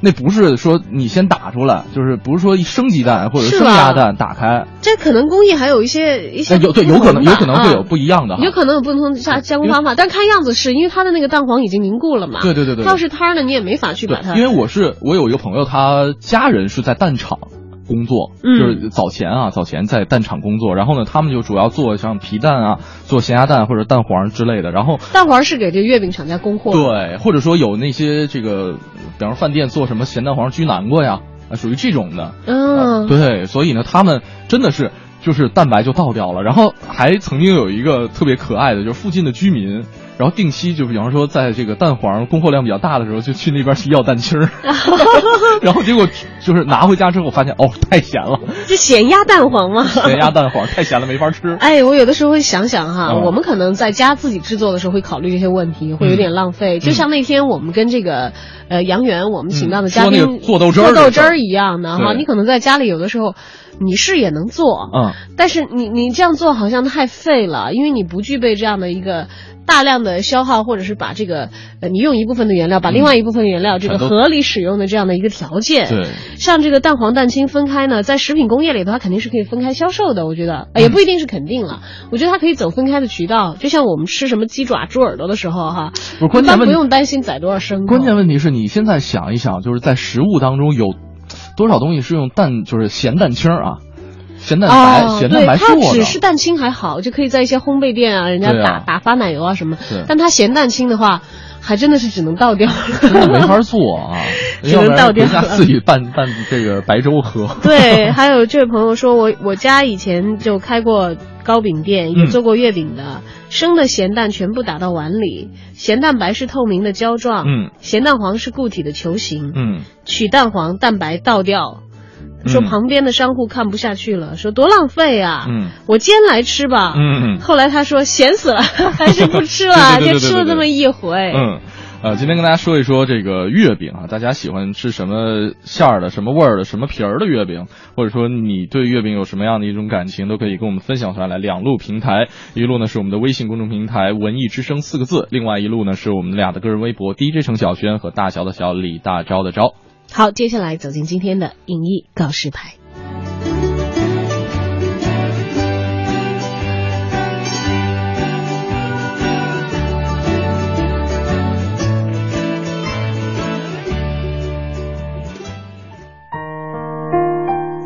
那不是说你先打出来，就是不是说生鸡蛋或者生鸭蛋打开，这可能工艺还有一些一些有对有可能有可能会有不一样的，有可能有不同加加工方法，但看样子是因为它的那个蛋黄已经凝固了嘛，对对对对，要是摊儿呢你也没法去把它，因为我是我有一个朋友，他家人是在蛋厂。工作就是早前啊，早前在蛋厂工作，然后呢，他们就主要做像皮蛋啊，做咸鸭蛋或者蛋黄之类的。然后蛋黄是给这月饼厂家供货，对，或者说有那些这个，比方说饭店做什么咸蛋黄焗南瓜呀，啊，属于这种的。嗯，对，所以呢，他们真的是就是蛋白就倒掉了，然后还曾经有一个特别可爱的，就是附近的居民然后定期就比方说在这个蛋黄供货量比较大的时候，就去那边去要蛋清儿，*laughs* 然后结果就是拿回家之后发现哦太咸了，这咸鸭蛋黄吗？咸鸭蛋黄太咸了没法吃。哎，我有的时候会想想哈，嗯我们可能在家自己制作的时候会考虑这些问题，会有点浪费。就像那天我们跟这个呃杨元我们请到的嘉宾、做豆汁儿做豆汁儿一样的哈，你可能在家里有的时候你是也能做，嗯，但是你你这样做好像太费了，因为你不具备这样的一个大量的消耗，或者是把这个呃你用一部分的原料，把另外一部分原料这个合理使用的这样的一个条件。对，像这个蛋黄蛋清分开呢，在食品工业里头，它肯定是可以分开销售的。我觉得，呃也不一定是肯定了。我觉得它可以走分开的渠道，就像我们吃什么鸡爪、猪耳朵的时候，哈，不是关键不用担心宰多少牲口。关键问题是你现在想一想，就是在食物当中有多少东西是用蛋，就是咸蛋清儿啊，咸蛋白、哦，咸蛋白，它。只是蛋清还好，就可以在一些烘焙店啊，人家打、打发奶油啊什么。但它咸蛋清的话，还真的是只能倒掉。真的没法做啊，*laughs* 只能倒掉回家自己拌拌这个白粥喝。*laughs* 对，还有这位朋友说，我我家以前就开过糕饼店，也嗯做过月饼的，生的咸蛋全部打到碗里，咸蛋白是透明的胶状，嗯，咸蛋黄是固体的球形，嗯，取蛋黄，蛋白倒掉。说嗯旁边的商户看不下去了，说多浪费啊！嗯我煎来吃吧。嗯嗯后来他说咸死了，*laughs* 还是不吃了，就吃了这么一回。嗯，呃，今天跟大家说一说这个月饼啊，大家喜欢吃什么馅儿的、什么味儿的、什么皮儿的月饼，或者说你对月饼有什么样的一种感情，都可以跟我们分享出来。来两路平台，一路呢是我们的微信公众平台“文艺之声”四个字，另外一路呢是我们俩的个人微博 DJ 程小轩和大小的小李大钊的钊。好，接下来走进今天的影艺告示牌。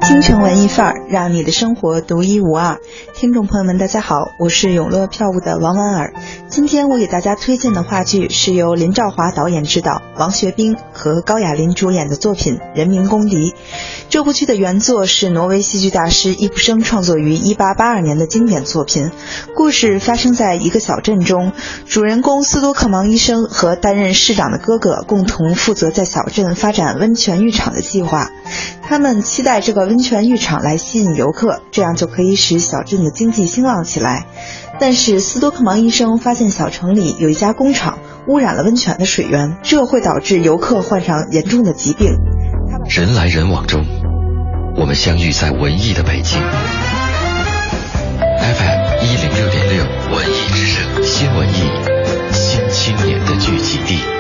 京城文艺范儿，让你的生活独一无二。听众朋友们，大家好，我是永乐票务的王婉儿。今天我给大家推荐的话剧是由林兆华导演执导，王学兵和高亚麟主演的作品《人民公敌》。这部剧的原作是挪威戏剧大师易卜生创作于1882年的经典作品。故事发生在一个小镇中，主人公斯多克芒医生和担任市长的哥哥共同负责在小镇发展温泉浴场的计划。他们期待这个温泉浴场来吸引游客，这样就可以使小镇的经济兴旺起来。但是斯多克芒医生发现小城里有一家工厂污染了温泉的水源，这会导致游客患上严重的疾病。人来人往中，我们相遇在文艺的北京。FM 一零六点六，文艺之声，新文艺，新青年的聚集地。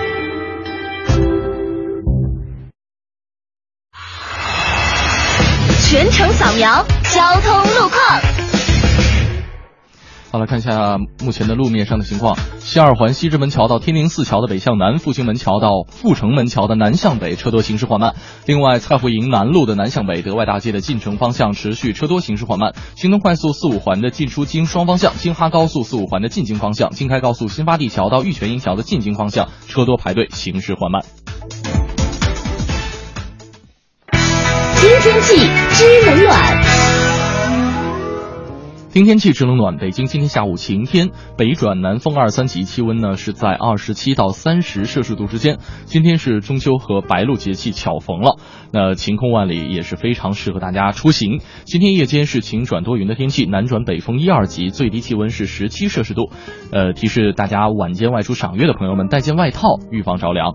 全程扫描交通路况。好，来看一下目前的路面上的情况。西二环西直门桥到天宁寺桥的北向南，复兴门桥到阜成门桥的南向北车多行驶缓慢。另外，蔡湖营南路的南向北，德外大街的进城方向持续车多行驶缓慢。京东快速四五环的进出京双方向，京哈高速四五环的进京方向，京开高速新发地桥到玉泉营桥的进京方向车多排队，行驶缓慢。听天气知冷暖。听天气知冷暖，北京今天下午晴天，北转南风二三级，气温呢是在二十七到三十摄氏度之间。今天是中秋和白露节气巧逢了，那晴空万里也是非常适合大家出行。今天夜间是晴转多云的天气，南转北风一二级，最低气温是十七摄氏度。呃，提示大家晚间外出赏月的朋友们带件外套，预防着凉。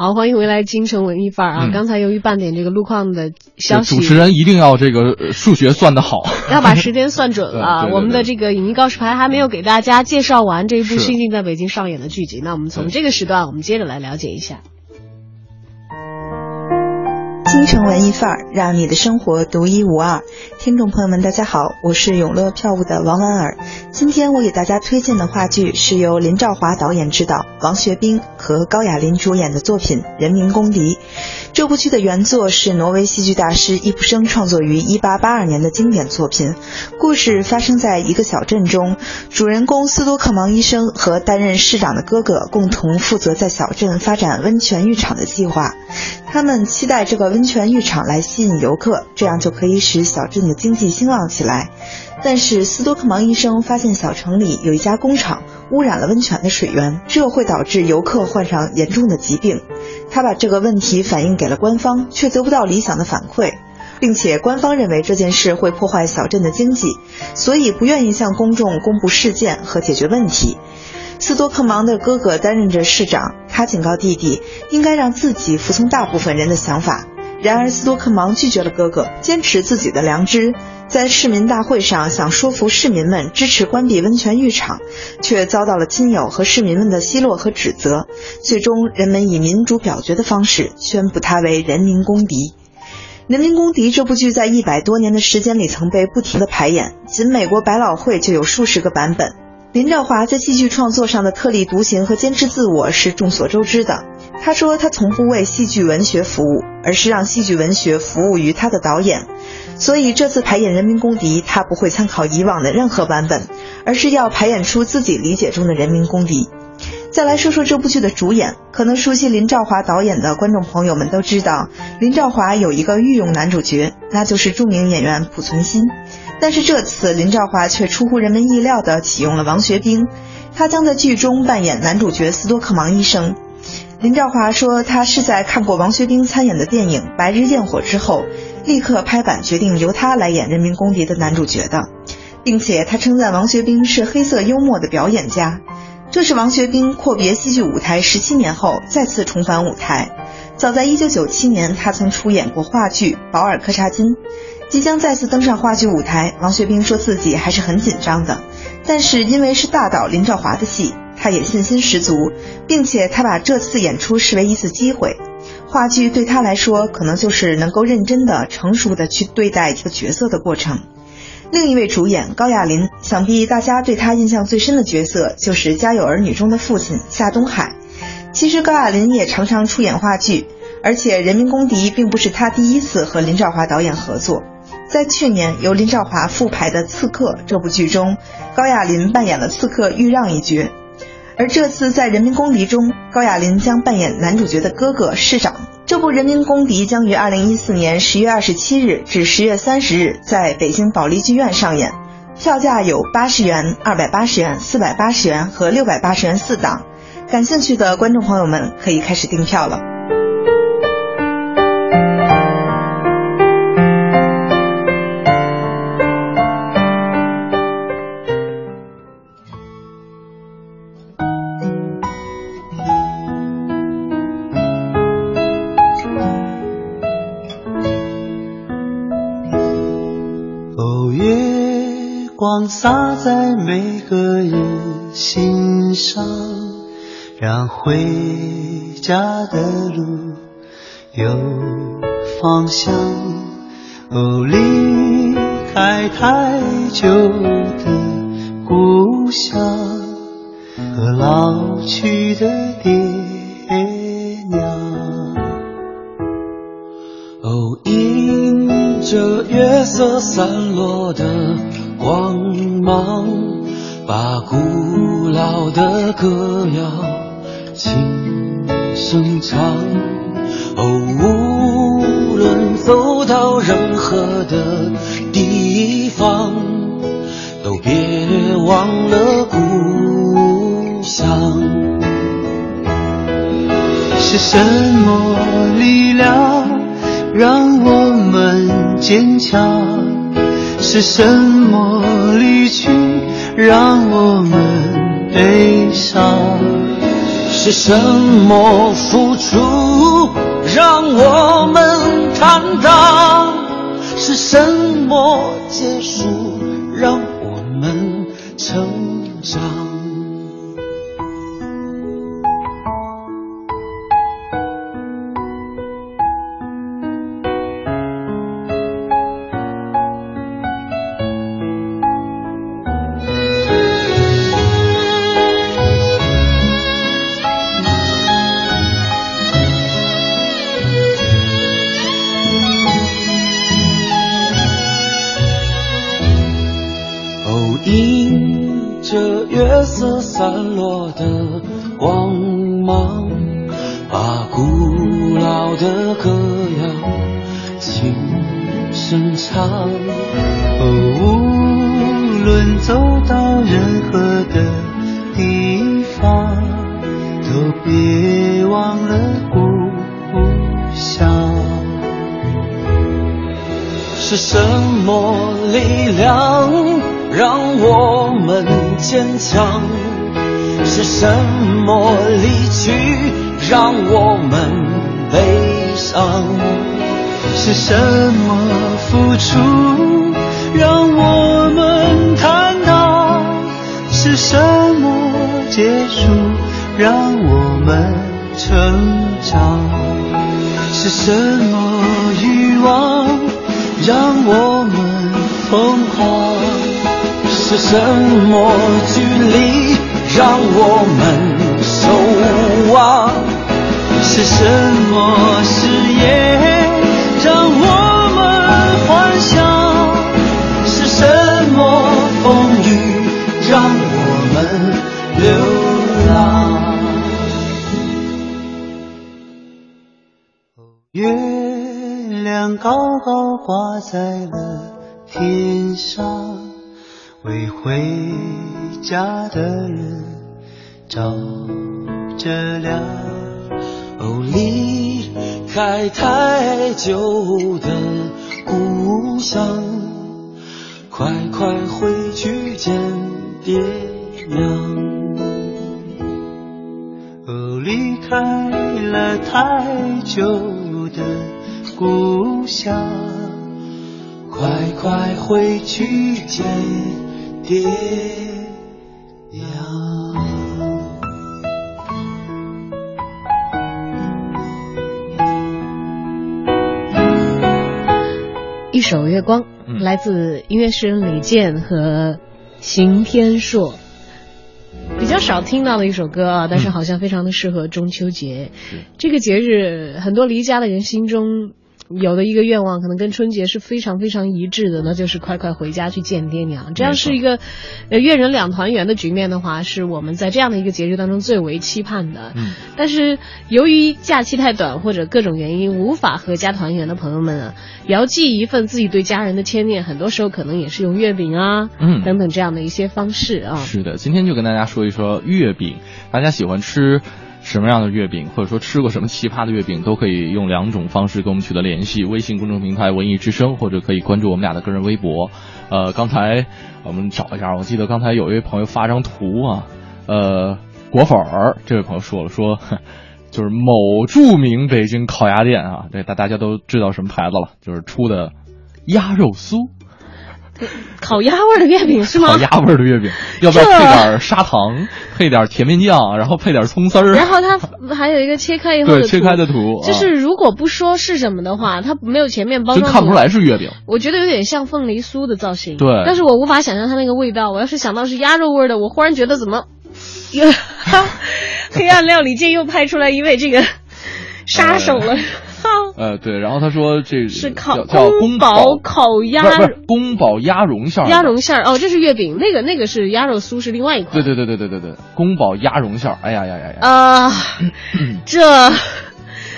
好，欢迎回来，京城文艺范儿啊！嗯刚才由于半点这个路况的消息，主持人一定要这个呃数学算得好，要把时间算准了。*laughs* 对对对我们的这个影艺告示牌还没有给大家介绍完这一部是新近在北京上演的剧集，那我们从这个时段，我们接着来了解一下。京城文艺范儿，让你的生活独一无二。听众朋友们，大家好，我是永乐票务的王婉尔。今天我给大家推荐的话剧是由林兆华导演执导，王学兵和高亚麟主演的作品《人民公敌》。这部剧的原作是挪威戏剧大师易卜生创作于1882年的经典作品。故事发生在一个小镇中，主人公斯多克芒医生和担任市长的哥哥共同负责在小镇发展温泉浴场的计划。他们期待这个温泉浴场来吸引游客，这样就可以使小镇的经济兴旺起来。但是斯多克芒医生发现小城里有一家工厂污染了温泉的水源，这会导致游客患上严重的疾病。他把这个问题反映给了官方，却得不到理想的反馈，并且官方认为这件事会破坏小镇的经济，所以不愿意向公众公布事件和解决问题。斯多克芒的哥哥担任着市长，他警告弟弟应该让自己服从大部分人的想法。然而斯多克芒拒绝了哥哥，坚持自己的良知，在市民大会上想说服市民们支持关闭温泉浴场，却遭到了亲友和市民们的奚落和指责。最终，人们以民主表决的方式宣布他为人民公敌。《人民公敌》这部剧在一百多年的时间里曾被不停的排演，仅美国百老汇就有数十个版本。林兆华在戏剧创作上的特立独行和坚持自我是众所周知的。他说，他从不为戏剧文学服务，而是让戏剧文学服务于他的导演。所以这次排演《人民公敌》，他不会参考以往的任何版本，而是要排演出自己理解中的人民公敌。再来说说这部剧的主演，可能熟悉林兆华导演的观众朋友们都知道，林兆华有一个御用男主角，那就是著名演员濮存昕。但是这次林兆华却出乎人们意料地启用了王学兵，他将在剧中扮演男主角斯多克芒医生。林兆华说，他是在看过王学兵参演的电影《白日焰火》之后，立刻拍板决定由他来演《人民公敌》的男主角的，并且他称赞王学兵是黑色幽默的表演家。这是王学兵阔别戏剧舞台十七年后再次重返舞台。早在1997年，他曾出演过话剧《保尔柯察金》。即将再次登上话剧舞台，王学兵说自己还是很紧张的，但是因为是大导林兆华的戏，他也信心十足，并且他把这次演出视为一次机会。话剧对他来说，可能就是能够认真的、成熟的去对待一个角色的过程。另一位主演高亚麟，想必大家对他印象最深的角色就是《家有儿女》中的父亲夏东海。其实高亚麟也常常出演话剧，而且《人民公敌》并不是他第一次和林兆华导演合作。在去年由林兆华复排的《刺客》这部剧中，高亚麟扮演了刺客豫让一角，而这次在《人民公敌》中，高亚麟将扮演男主角的哥哥市长。这部《人民公敌》将于二零一四年十月二十七日至十月三十日在北京保利剧院上演，票价有八十元、二百八十元、四百八十元和六百八十元四档。感兴趣的观众朋友们可以开始订票了。光洒在每个人心上，让回家的路有方向。哦，离开太久的故乡和老去的爹娘。哦，迎着月色散落的。光芒把古老的歌谣轻声唱，哦，无论走到任何的地方，都别忘了故乡。是什么力量让我们坚强？是什么离去让我们悲伤？是什么付出让我们坦荡？是什么结束伤？是什么付出让我们坦荡？是什么结束让我们成长？是什么欲望让我们疯狂？是什么距离让我们守望？是什么誓言让我们幻想？是什么风雨让我们流浪？月亮高高挂在了天上，为回家的人照着亮。哦，离离开太久的故乡，快快回去见爹娘。哦，离开了太久的故乡，快快回去见爹一首《月光》嗯。来自音乐诗人李健和邢天硕，比较少听到的一首歌啊，但是好像非常的适合中秋节。这个节日，很多离家的人心中有的一个愿望，可能跟春节是非常非常一致的，那就是快快回家去见爹娘。这样是一个呃月人两团圆的局面的话，是我们在这样的一个节日当中最为期盼的。嗯，但是由于假期太短或者各种原因无法合家团圆的朋友们啊，遥寄一份自己对家人的牵念，很多时候可能也是用月饼啊，嗯等等这样的一些方式啊。是的，今天就跟大家说一说月饼，大家喜欢吃什么样的月饼，或者说吃过什么奇葩的月饼，都可以用两种方式跟我们取得联系：微信公众平台“文艺之声”，或者可以关注我们俩的个人微博。呃，刚才我们找一下，我记得刚才有一位朋友发张图啊，呃，果粉儿这位朋友说了说。*laughs* 就是某著名北京烤鸭店啊，这大大家都知道什么牌子了，就是出的鸭肉酥，烤鸭味儿的月饼 *laughs* 是吗？烤鸭味儿的月饼，*laughs* 要不要配点砂糖，*laughs* 配点甜面酱，然后配点葱丝儿？然后它还有一个切开以后的对切开的图，就是如果不说是什么的话，它没有前面包装，真看不出来是月饼。我觉得有点像凤梨酥的造型，对，但是我无法想象它那个味道。我要是想到是鸭肉味的，我忽然觉得怎么，又黑暗料理界又派出来一位这个杀手了。呃，对，然后他说这是烤叫宫保烤鸭，不是宫保鸭蓉馅儿，鸭蓉馅儿哦，这是月饼，那个那个是鸭肉酥，是另外一款。对对对对对对对，宫保鸭蓉馅儿，哎呀呀呀呀！啊，*clears throat* 这，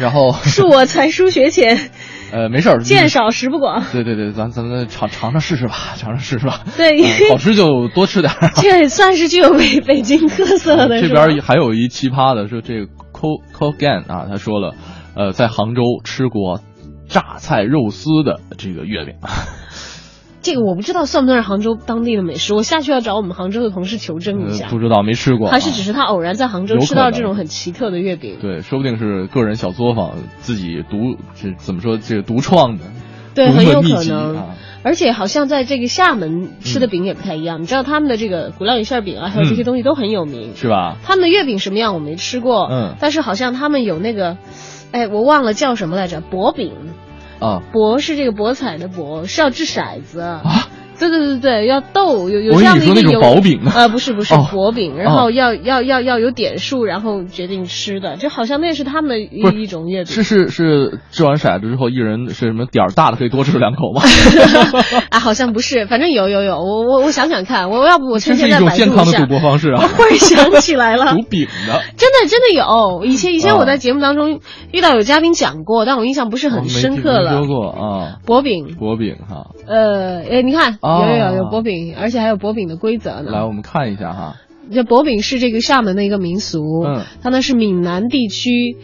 然后 *laughs* 恕我才疏学浅，呃，没事儿，见少识不广。对对对，咱咱们尝尝尝试试吧，尝尝试试吧。对，呃好吃就多吃点儿。这算是具有北北京特色的。这边还有一奇葩的，说这个 Co Co Gan 啊，他说了，呃，在杭州吃过榨菜肉丝的这个月饼。这个我不知道算不算是杭州当地的美食，我下去要找我们杭州的同事求证一下。呃、不知道，没吃过。还是只是他偶然在杭州吃到这种很奇特的月饼？对，说不定是个人小作坊自己独这怎么说这个独创的。对，很有可能。啊、而且好像在这个厦门吃的饼也不太一样，嗯、你知道他们的这个鼓浪屿馅饼啊，还有这些东西都很有名，嗯、是吧？他们的月饼什么样我没吃过，嗯，但是好像他们有那个，哎，我忘了叫什么来着，薄饼。啊，博是这个博彩的博，是要掷骰子啊。对对对对，要豆有有这样的一个为你说那种有薄饼啊。呃，不是不是哦。薄饼，然哦。后要要要要有点数，然后决定吃的，就好像那是他们的一一种月饼。是是是，掷完骰子之后，一人是什么点儿大的可以多吃两口吗？*laughs* 啊，好像不是，反正有有有，我我我想想看，我要不我趁现在是一种健百度一下康的赌博方式啊！*laughs* 我忽然想起来了，*laughs* 赌饼的，真的真的有，以前以前啊我在节目当中遇到有嘉宾讲过，但我印象不是很深刻了。说过啊，薄饼，薄饼哈，呃，哎，你看有有有薄饼，而且还有薄饼的规则呢。来我们看一下哈，这薄饼是这个厦门的一个民俗，它呢是闽南地区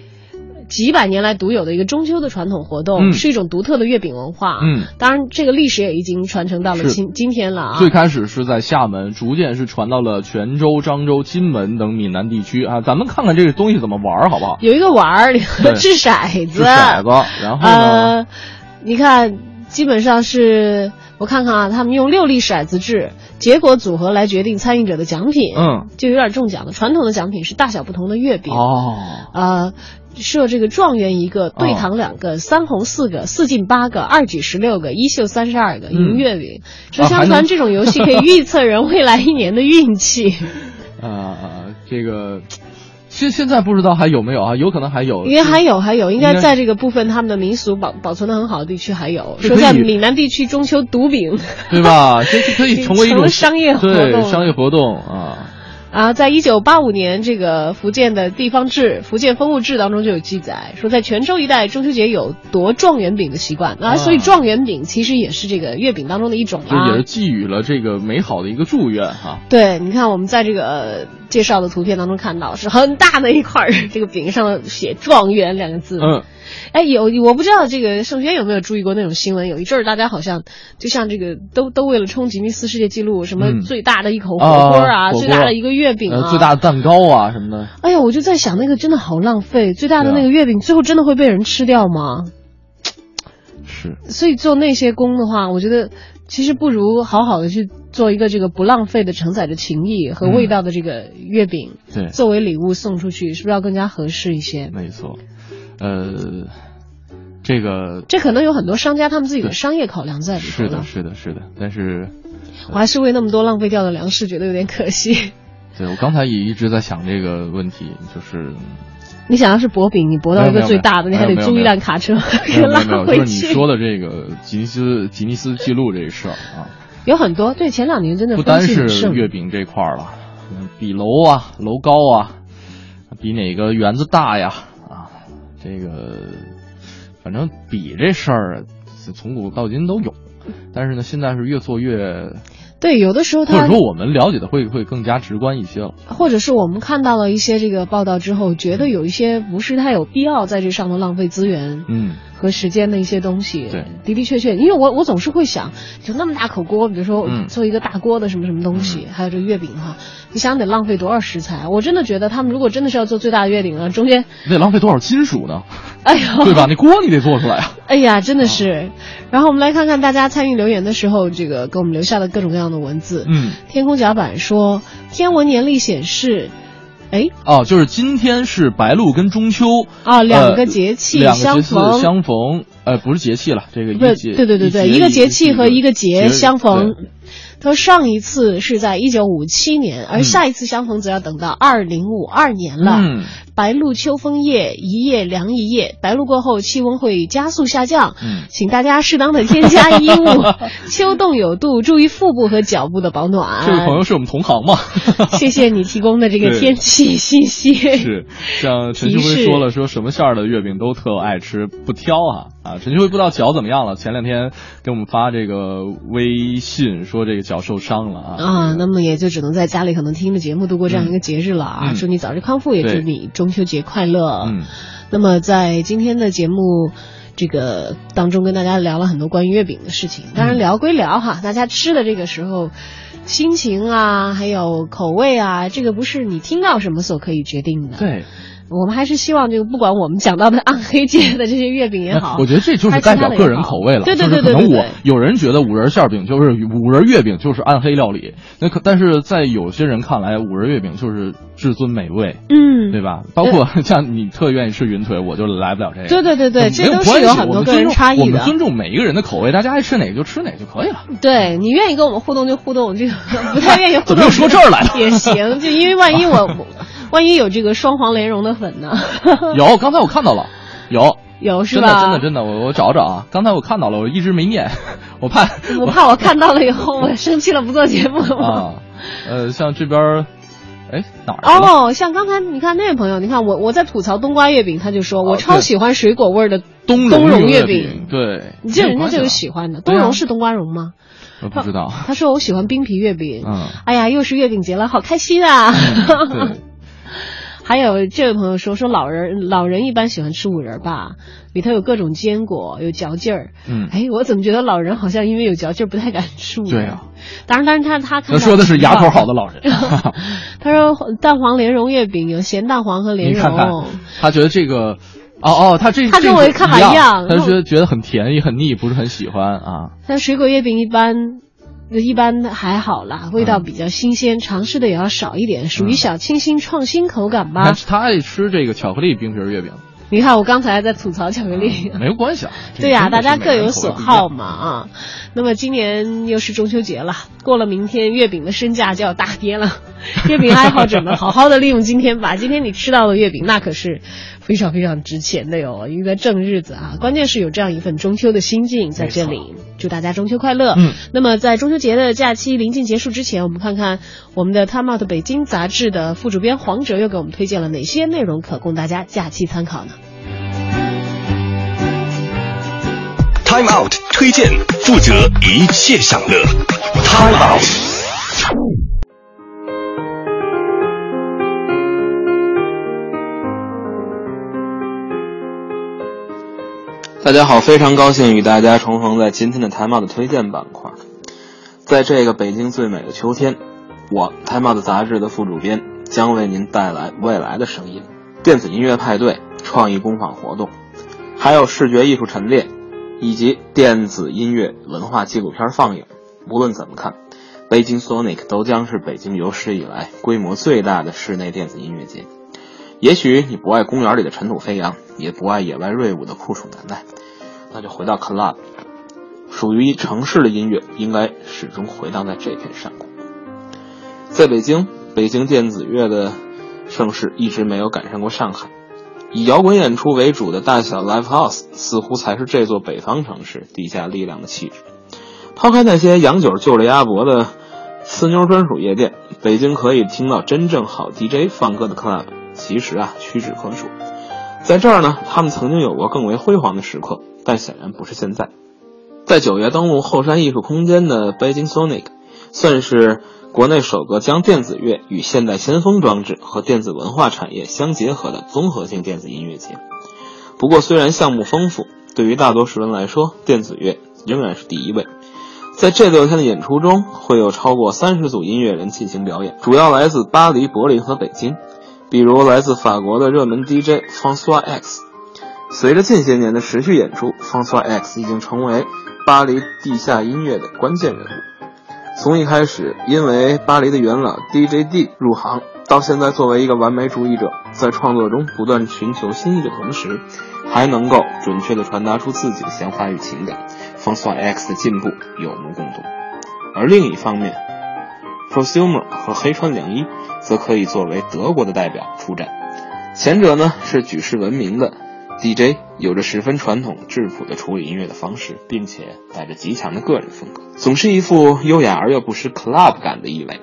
几百年来独有的一个中秋的传统活动，是一种独特的月饼文化。嗯，当然这个历史也已经传承到了今今天了啊。最开始是在厦门，逐渐是传到了泉州、漳州、金门等闽南地区啊。咱们看看这个东西怎么玩儿，好不好？有一个玩儿，掷骰子，掷骰子，然后呢，你看，基本上是我看看啊，他们用六粒骰子制，结果组合来决定参与者的奖品，嗯，就有点中奖了。传统的奖品是大小不同的月饼，哦，呃，设这个状元一个，对堂两个，三红四个，四进八个，二举十六个，一秀三十二个，赢月饼。说相传这种游戏可以预测人未来一年的运气。*laughs* 呃，这个现现在不知道还有没有啊？有可能还有，应该还有还有，应应该该在这个部分他们的民俗保保存的很好的地区还有。说在闽南地区中秋毒饼，对吧？这是可以 *laughs* 成为一种商业活对动商业活动啊。啊，在一九八五年，这个福建的地方志《福建风物志》当中就有记载，说在泉州一带中秋节有夺状元饼的习惯啊，所以状元饼其实也是这个月饼当中的一种啊这也是。寄予了这个美好的一个祝愿哈。对，你看我们在这个、呃介绍的图片当中看到，是很大的一块儿，这个饼上写“状元”两个字。嗯，哎，有我不知道这个盛轩有没有注意过那种新闻？有一阵儿大家好像就像这个都都为了冲吉尼斯世界纪录，什么嗯最大的一口火锅啊，最大的一个月饼啊，呃，最大的蛋糕啊什么的，哎呀，我就在想，那个真的好浪费，最大的那个月饼最后真的会被人吃掉吗？是。所以做那些工的话，我觉得其实不如好好的去做一个这个不浪费的承载着情谊和味道的这个月饼，对作为礼物送出去，是不是要更加合适一些？没错，呃，这个这可能有很多商家他们自己的商业考量在里头是的，是的，是的，但是我还是为那么多浪费掉的粮食觉得有点可惜。对我刚才也一直在想这个问题，就是你想要是薄饼，你薄到一个最大的，你还得租一辆卡车没有 *laughs* 没有拉回就是你。说的这个吉尼斯吉尼斯纪录这事儿啊，*laughs* 有很多对前两年真的不单是月饼这块儿了，嗯比楼啊、楼高啊，比哪个园子大呀啊，这个反正比这事儿从古到今都有，但是呢，现在是越做越，对，有的时候或者他说我们了解的会会更加直观一些了。或者是我们看到了一些这个报道之后，觉得有一些不是太有必要在这上头浪费资源嗯，和时间的一些东西。对，的的确确，因为我我总是会想，就那么大口锅，比如说嗯做一个大锅的什么什么东西，还有这个月饼哈，你想得浪费多少食材？我真的觉得他们如果真的是要做最大的月饼呢，中间，你得浪费多少金属呢？哎呦，*laughs* 对吧？那锅你得做出来啊。哎呀，真的是。然后我们来看看大家参与留言的时候，这个给我们留下的各种各样的文字。嗯，天空甲板说，天文年历显示，哎，哦，就是今天是白露跟中秋啊两个呃节气两个节气相逢相逢，呃，不是节气了，这个一节对对对对，一一个节节气和一个节相逢对。他说上一次是在一九五七年，而嗯下一次相逢则要等到二零五二年了。嗯白露秋风夜，一夜凉一夜。白露过后，气温会加速下降，嗯，请大家适当的添加衣物，*laughs* 秋冻有度，注意腹部和脚部的保暖。这位朋友是我们同行嘛？谢谢你提供的这个天气信息。是，像陈志辉说了，说什么馅儿的月饼都特爱吃，不挑啊啊！陈秋辉不知道脚怎么样了，前两天给我们发这个微信说这个脚受伤了啊。啊，那么也就只能在家里可能听着节目度过这样一个节日了啊！嗯祝你早日康复，也祝你中秋节快乐。嗯，那么在今天的节目这个当中，跟大家聊了很多关于月饼的事情。当然嗯聊归聊哈，大家吃的这个时候，心情啊，还有口味啊，这个不是你听到什么所可以决定的。对，我们还是希望这个不管我们讲到的暗黑界的这些月饼也好，我觉得这就是代表个人口味了。对对对对，可能我有人觉得五仁馅饼就是五仁月饼就是暗黑料理，那可但是在有些人看来，五仁月饼就是至尊美味，嗯，对吧？包括像你特愿意吃云腿，我就来不了这个。对对对对，这都是有很多个人差异的。我们尊重每一个人的口味，大家爱吃哪个就吃哪个就可以了。对你愿意跟我们互动就互动，这个 *laughs* 不太愿意互动。怎么又说这儿来了？也行，就因为万一我。*laughs* 万一有这个双黄莲蓉的粉呢？*laughs* 有，刚才我看到了，有 *laughs* 有是吧？真的真的真的，我我找找啊！刚才我看到了，我一直没念，*laughs* 我怕我怕我看到了以后我生气了不做节目啊。呃，像这边，哎哪儿？哦，像刚才你看那位朋友，你看我我在吐槽冬瓜月饼，他就说我超喜欢水果味的冬冬蓉月饼。对，你这人家就有喜欢的，冬蓉是冬瓜蓉吗？我不知道。他说我喜欢冰皮月饼。嗯。哎呀，又是月饼节了，好开心啊！对。还有这位朋友说说老人老人一般喜欢吃五仁吧，里头有各种坚果，有嚼劲儿。嗯，哎，我怎么觉得老人好像因为有嚼劲儿不太敢吃五仁？对啊，当然，当然他他他说的是牙口好的老人。*laughs* 他说蛋黄莲蓉月饼有咸蛋黄和莲蓉。看看，他觉得这个哦哦，他这他跟我看法一样，他觉得觉得很甜也很腻，不是很喜欢啊。但水果月饼一般。一般还好啦，味道比较新鲜，尝试的也要少一点，属于小清新创新口感吧。他爱吃这个巧克力冰皮月饼。你看，我刚才在吐槽巧克力，没有关系啊。*laughs* 对呀，大家各有所好嘛啊。那么今年又是中秋节了，过了明天月饼的身价就要大跌了。*laughs* 月饼爱好者们，好好的利用今天吧。今天你吃到的月饼，那可是。非常非常值钱的哟，因为正日子啊，关键是有这样一份中秋的心境在这里。祝大家中秋快乐。嗯，那么在中秋节的假期临近结束之前，我们看看我们的《Time Out 北京》杂志的副主编黄哲又给我们推荐了哪些内容可供大家假期参考呢？Time Out 推荐，负责一切享乐。Time Out。大家好，非常高兴与大家重逢在今天的台帽的推荐板块。在这个北京最美的秋天，我台帽的杂志的副主编将为您带来未来的声音、电子音乐派对、创意工坊活动，还有视觉艺术陈列以及电子音乐文化纪录片放映。无论怎么看，北京 Sonic 都将是北京有史以来规模最大的室内电子音乐节。也许你不爱公园里的尘土飞扬，也不爱野外锐舞的酷暑难耐，那就回到 club。属于城市的音乐应该始终回荡在这片山谷。在北京，北京电子乐的盛世一直没有赶上过上海。以摇滚演出为主的大小 live house 似乎才是这座北方城市地下力量的气质。抛开那些洋酒就着鸭脖的呲妞专属夜店，北京可以听到真正好 DJ 放歌的 club。其实啊，屈指可数。在这儿呢，他们曾经有过更为辉煌的时刻，但显然不是现在。在九月登陆后山艺术空间的北京 Sonic，算是国内首个将电子乐与现代先锋装置和电子文化产业相结合的综合性电子音乐节。不过，虽然项目丰富，对于大多数人来说，电子乐仍然是第一位。在这六天的演出中，会有超过三十组音乐人进行表演，主要来自巴黎、柏林和北京。比如来自法国的热门 DJ François X，随着近些年的持续演出，François X 已经成为巴黎地下音乐的关键人物。从一开始因为巴黎的元老 DJ D 入行，到现在作为一个完美主义者，在创作中不断寻求新意的同时，还能够准确地传达出自己的想法与情感，François X 的进步有目共睹。而另一方面，Prosumer 和黑川良一。则可以作为德国的代表出战。前者呢是举世闻名的 DJ，有着十分传统质朴的处理音乐的方式，并且带着极强的个人风格，总是一副优雅而又不失 club 感的意味。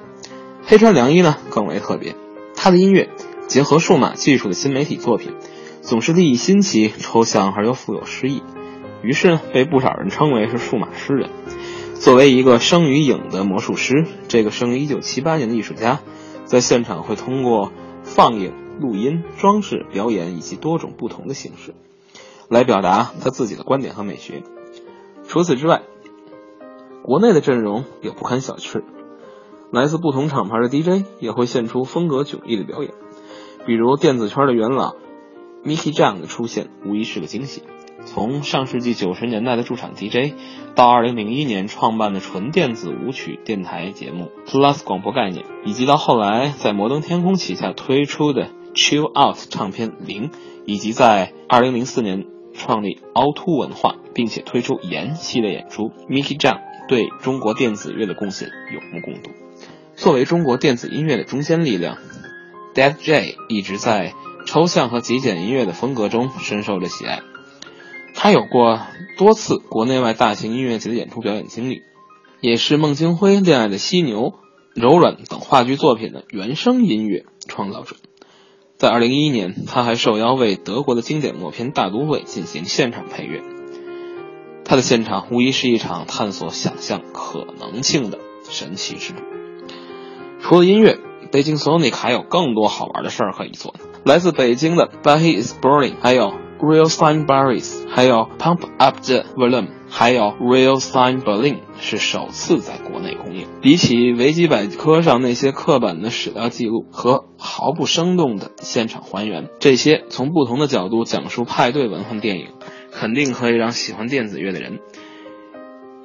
黑川良一呢更为特别，他的音乐结合数码技术的新媒体作品，总是立意新奇、抽象而又富有诗意，于是呢被不少人称为是数码诗人。作为一个生于影的魔术师，这个生于一九七八年的艺术家。在现场会通过放映、录音、装饰、表演以及多种不同的形式，来表达他自己的观点和美学。除此之外，国内的阵容也不堪小觑，来自不同厂牌的 DJ 也会献出风格迥异的表演。比如电子圈的元老 Mickey j a n g 的出现，无疑是个惊喜。从上世纪九十年代的驻场 DJ，到二零零一年创办的纯电子舞曲电台节目 Plus 广播概念，以及到后来在摩登天空旗下推出的 Chill Out 唱片零，以及在二零零四年创立凹凸文化，并且推出岩系列演出，Mickey Zhang 对中国电子乐的贡献有目共睹。作为中国电子音乐的中坚力量，Dead J 一直在抽象和极简音乐的风格中深受着喜爱。他有过多次国内外大型音乐节的演出表演经历，也是孟京辉恋爱的犀牛、柔软等话剧作品的原声音乐创造者。在二零一一年，他还受邀为德国的经典默片《大都会》进行现场配乐。他的现场无疑是一场探索想象可能性的神奇之旅。除了音乐，北京 Sonic 还有更多好玩的事儿可以做。来自北京的 But He Is Burning，还有 Real Sign Barris，还有 Pump Up the Volume，还有 Real Sign Berlin 是首次在国内公映。比起维基百科上那些刻板的史料记录和毫不生动的现场还原，这些从不同的角度讲述派对文化电影，肯定可以让喜欢电子乐的人。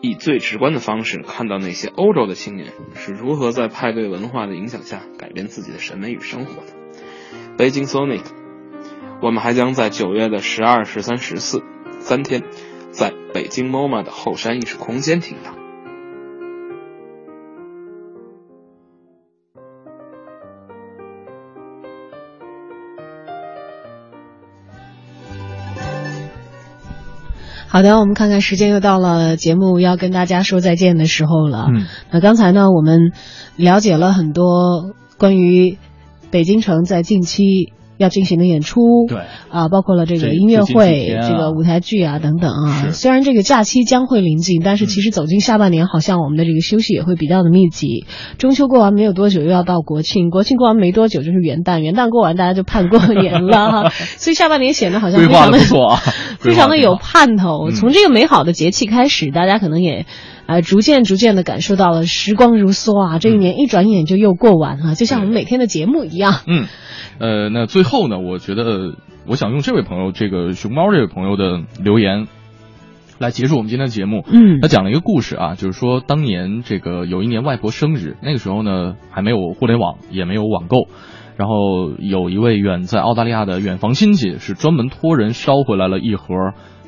以最直观的方式看到那些欧洲的青年是如何在派对文化的影响下改变自己的审美与生活的。北京 Sonic，我们还将在九月的十二、十三、十四三天，在北京 MoMA 的后山艺术空间听到。好的，我们看看时间又到了节目要跟大家说再见的时候了。嗯，那刚才呢，我们了解了很多关于北京城在近期要进行的演出，对啊，包括了这个音乐会、啊这个舞台剧啊等等啊。虽然这个假期将会临近，但是其实走进下半年，好像我们的这个休息也会比较的密集。中秋过完没有多久，又要到国庆，国庆过完没多久就是元旦，元旦过完大家就盼过年了哈。*laughs* 所以下半年显得好像非常的错啊，*laughs* 非常的有盼头。嗯从这个美好的节气开始，大家可能也。呃，逐渐逐渐的感受到了时光如梭啊，这一年一转眼就又过完了，就像我们每天的节目一样。嗯，呃，那最后呢，我觉得我想用这位朋友，这个熊猫这位朋友的留言。来结束我们今天的节目。嗯他讲了一个故事啊，就是说当年这个有一年外婆生日，那个时候呢还没有互联网，也没有网购，然后有一位远在澳大利亚的远房亲戚是专门托人捎回来了一盒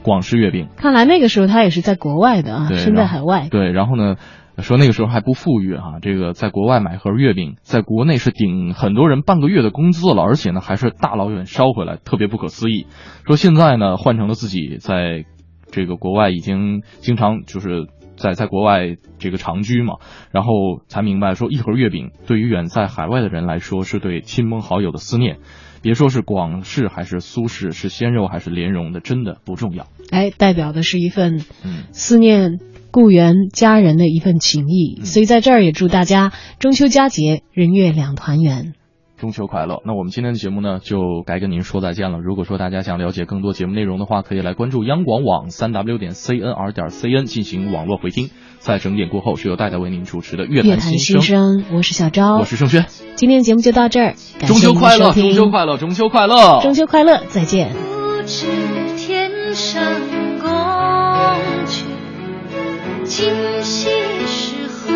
广式月饼。看来那个时候他也是在国外的啊，身在海外。对，然后呢，说那个时候还不富裕哈、这个在国外买盒月饼，在国内是顶很多人半个月的工资了，而且呢还是大老远捎回来，特别不可思议。说现在呢换成了自己在这个国外已经经常就是。在在国外这个长居嘛，然后才明白说一盒月饼对于远在海外的人来说是对亲朋好友的思念，别说是广式还是苏式，是鲜肉还是莲蓉的，真的不重要。哎，代表的是一份嗯思念故园家人的一份情谊，嗯所以在这儿也祝大家中秋佳节人月两团圆。中秋快乐，那我们今天的节目呢，就该跟您说再见了。如果说大家想了解更多节目内容的话，可以来关注央广网三 w 点 cnr 点 cn 进行网络回听，在整点过后，是由代代为您主持的乐坛新声。我是小昭，我是盛轩。今天的节目就到这儿，中秋快乐，中秋快乐，中秋快乐，中秋快乐，再见。不知天上宫阙，今夕是何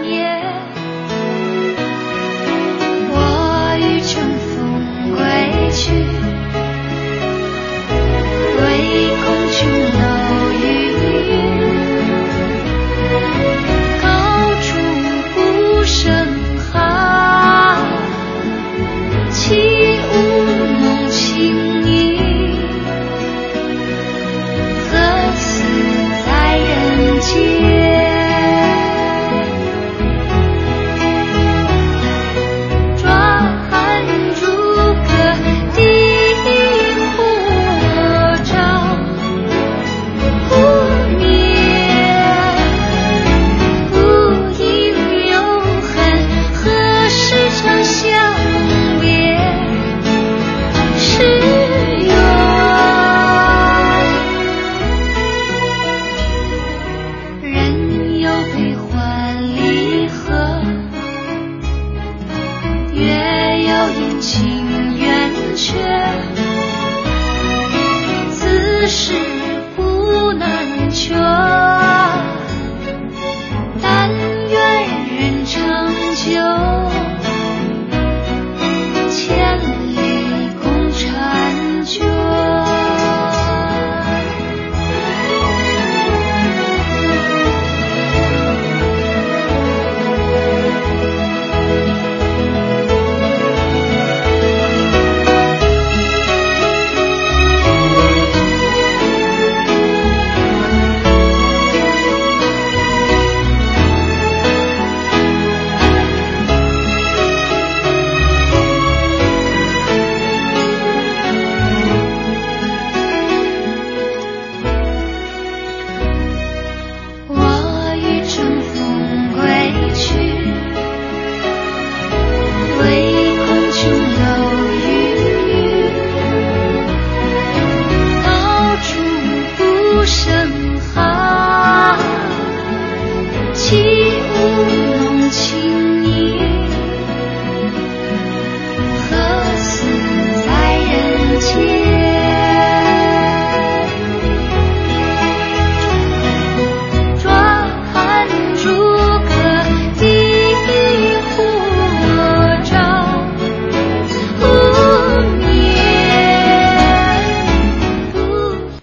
年。归去。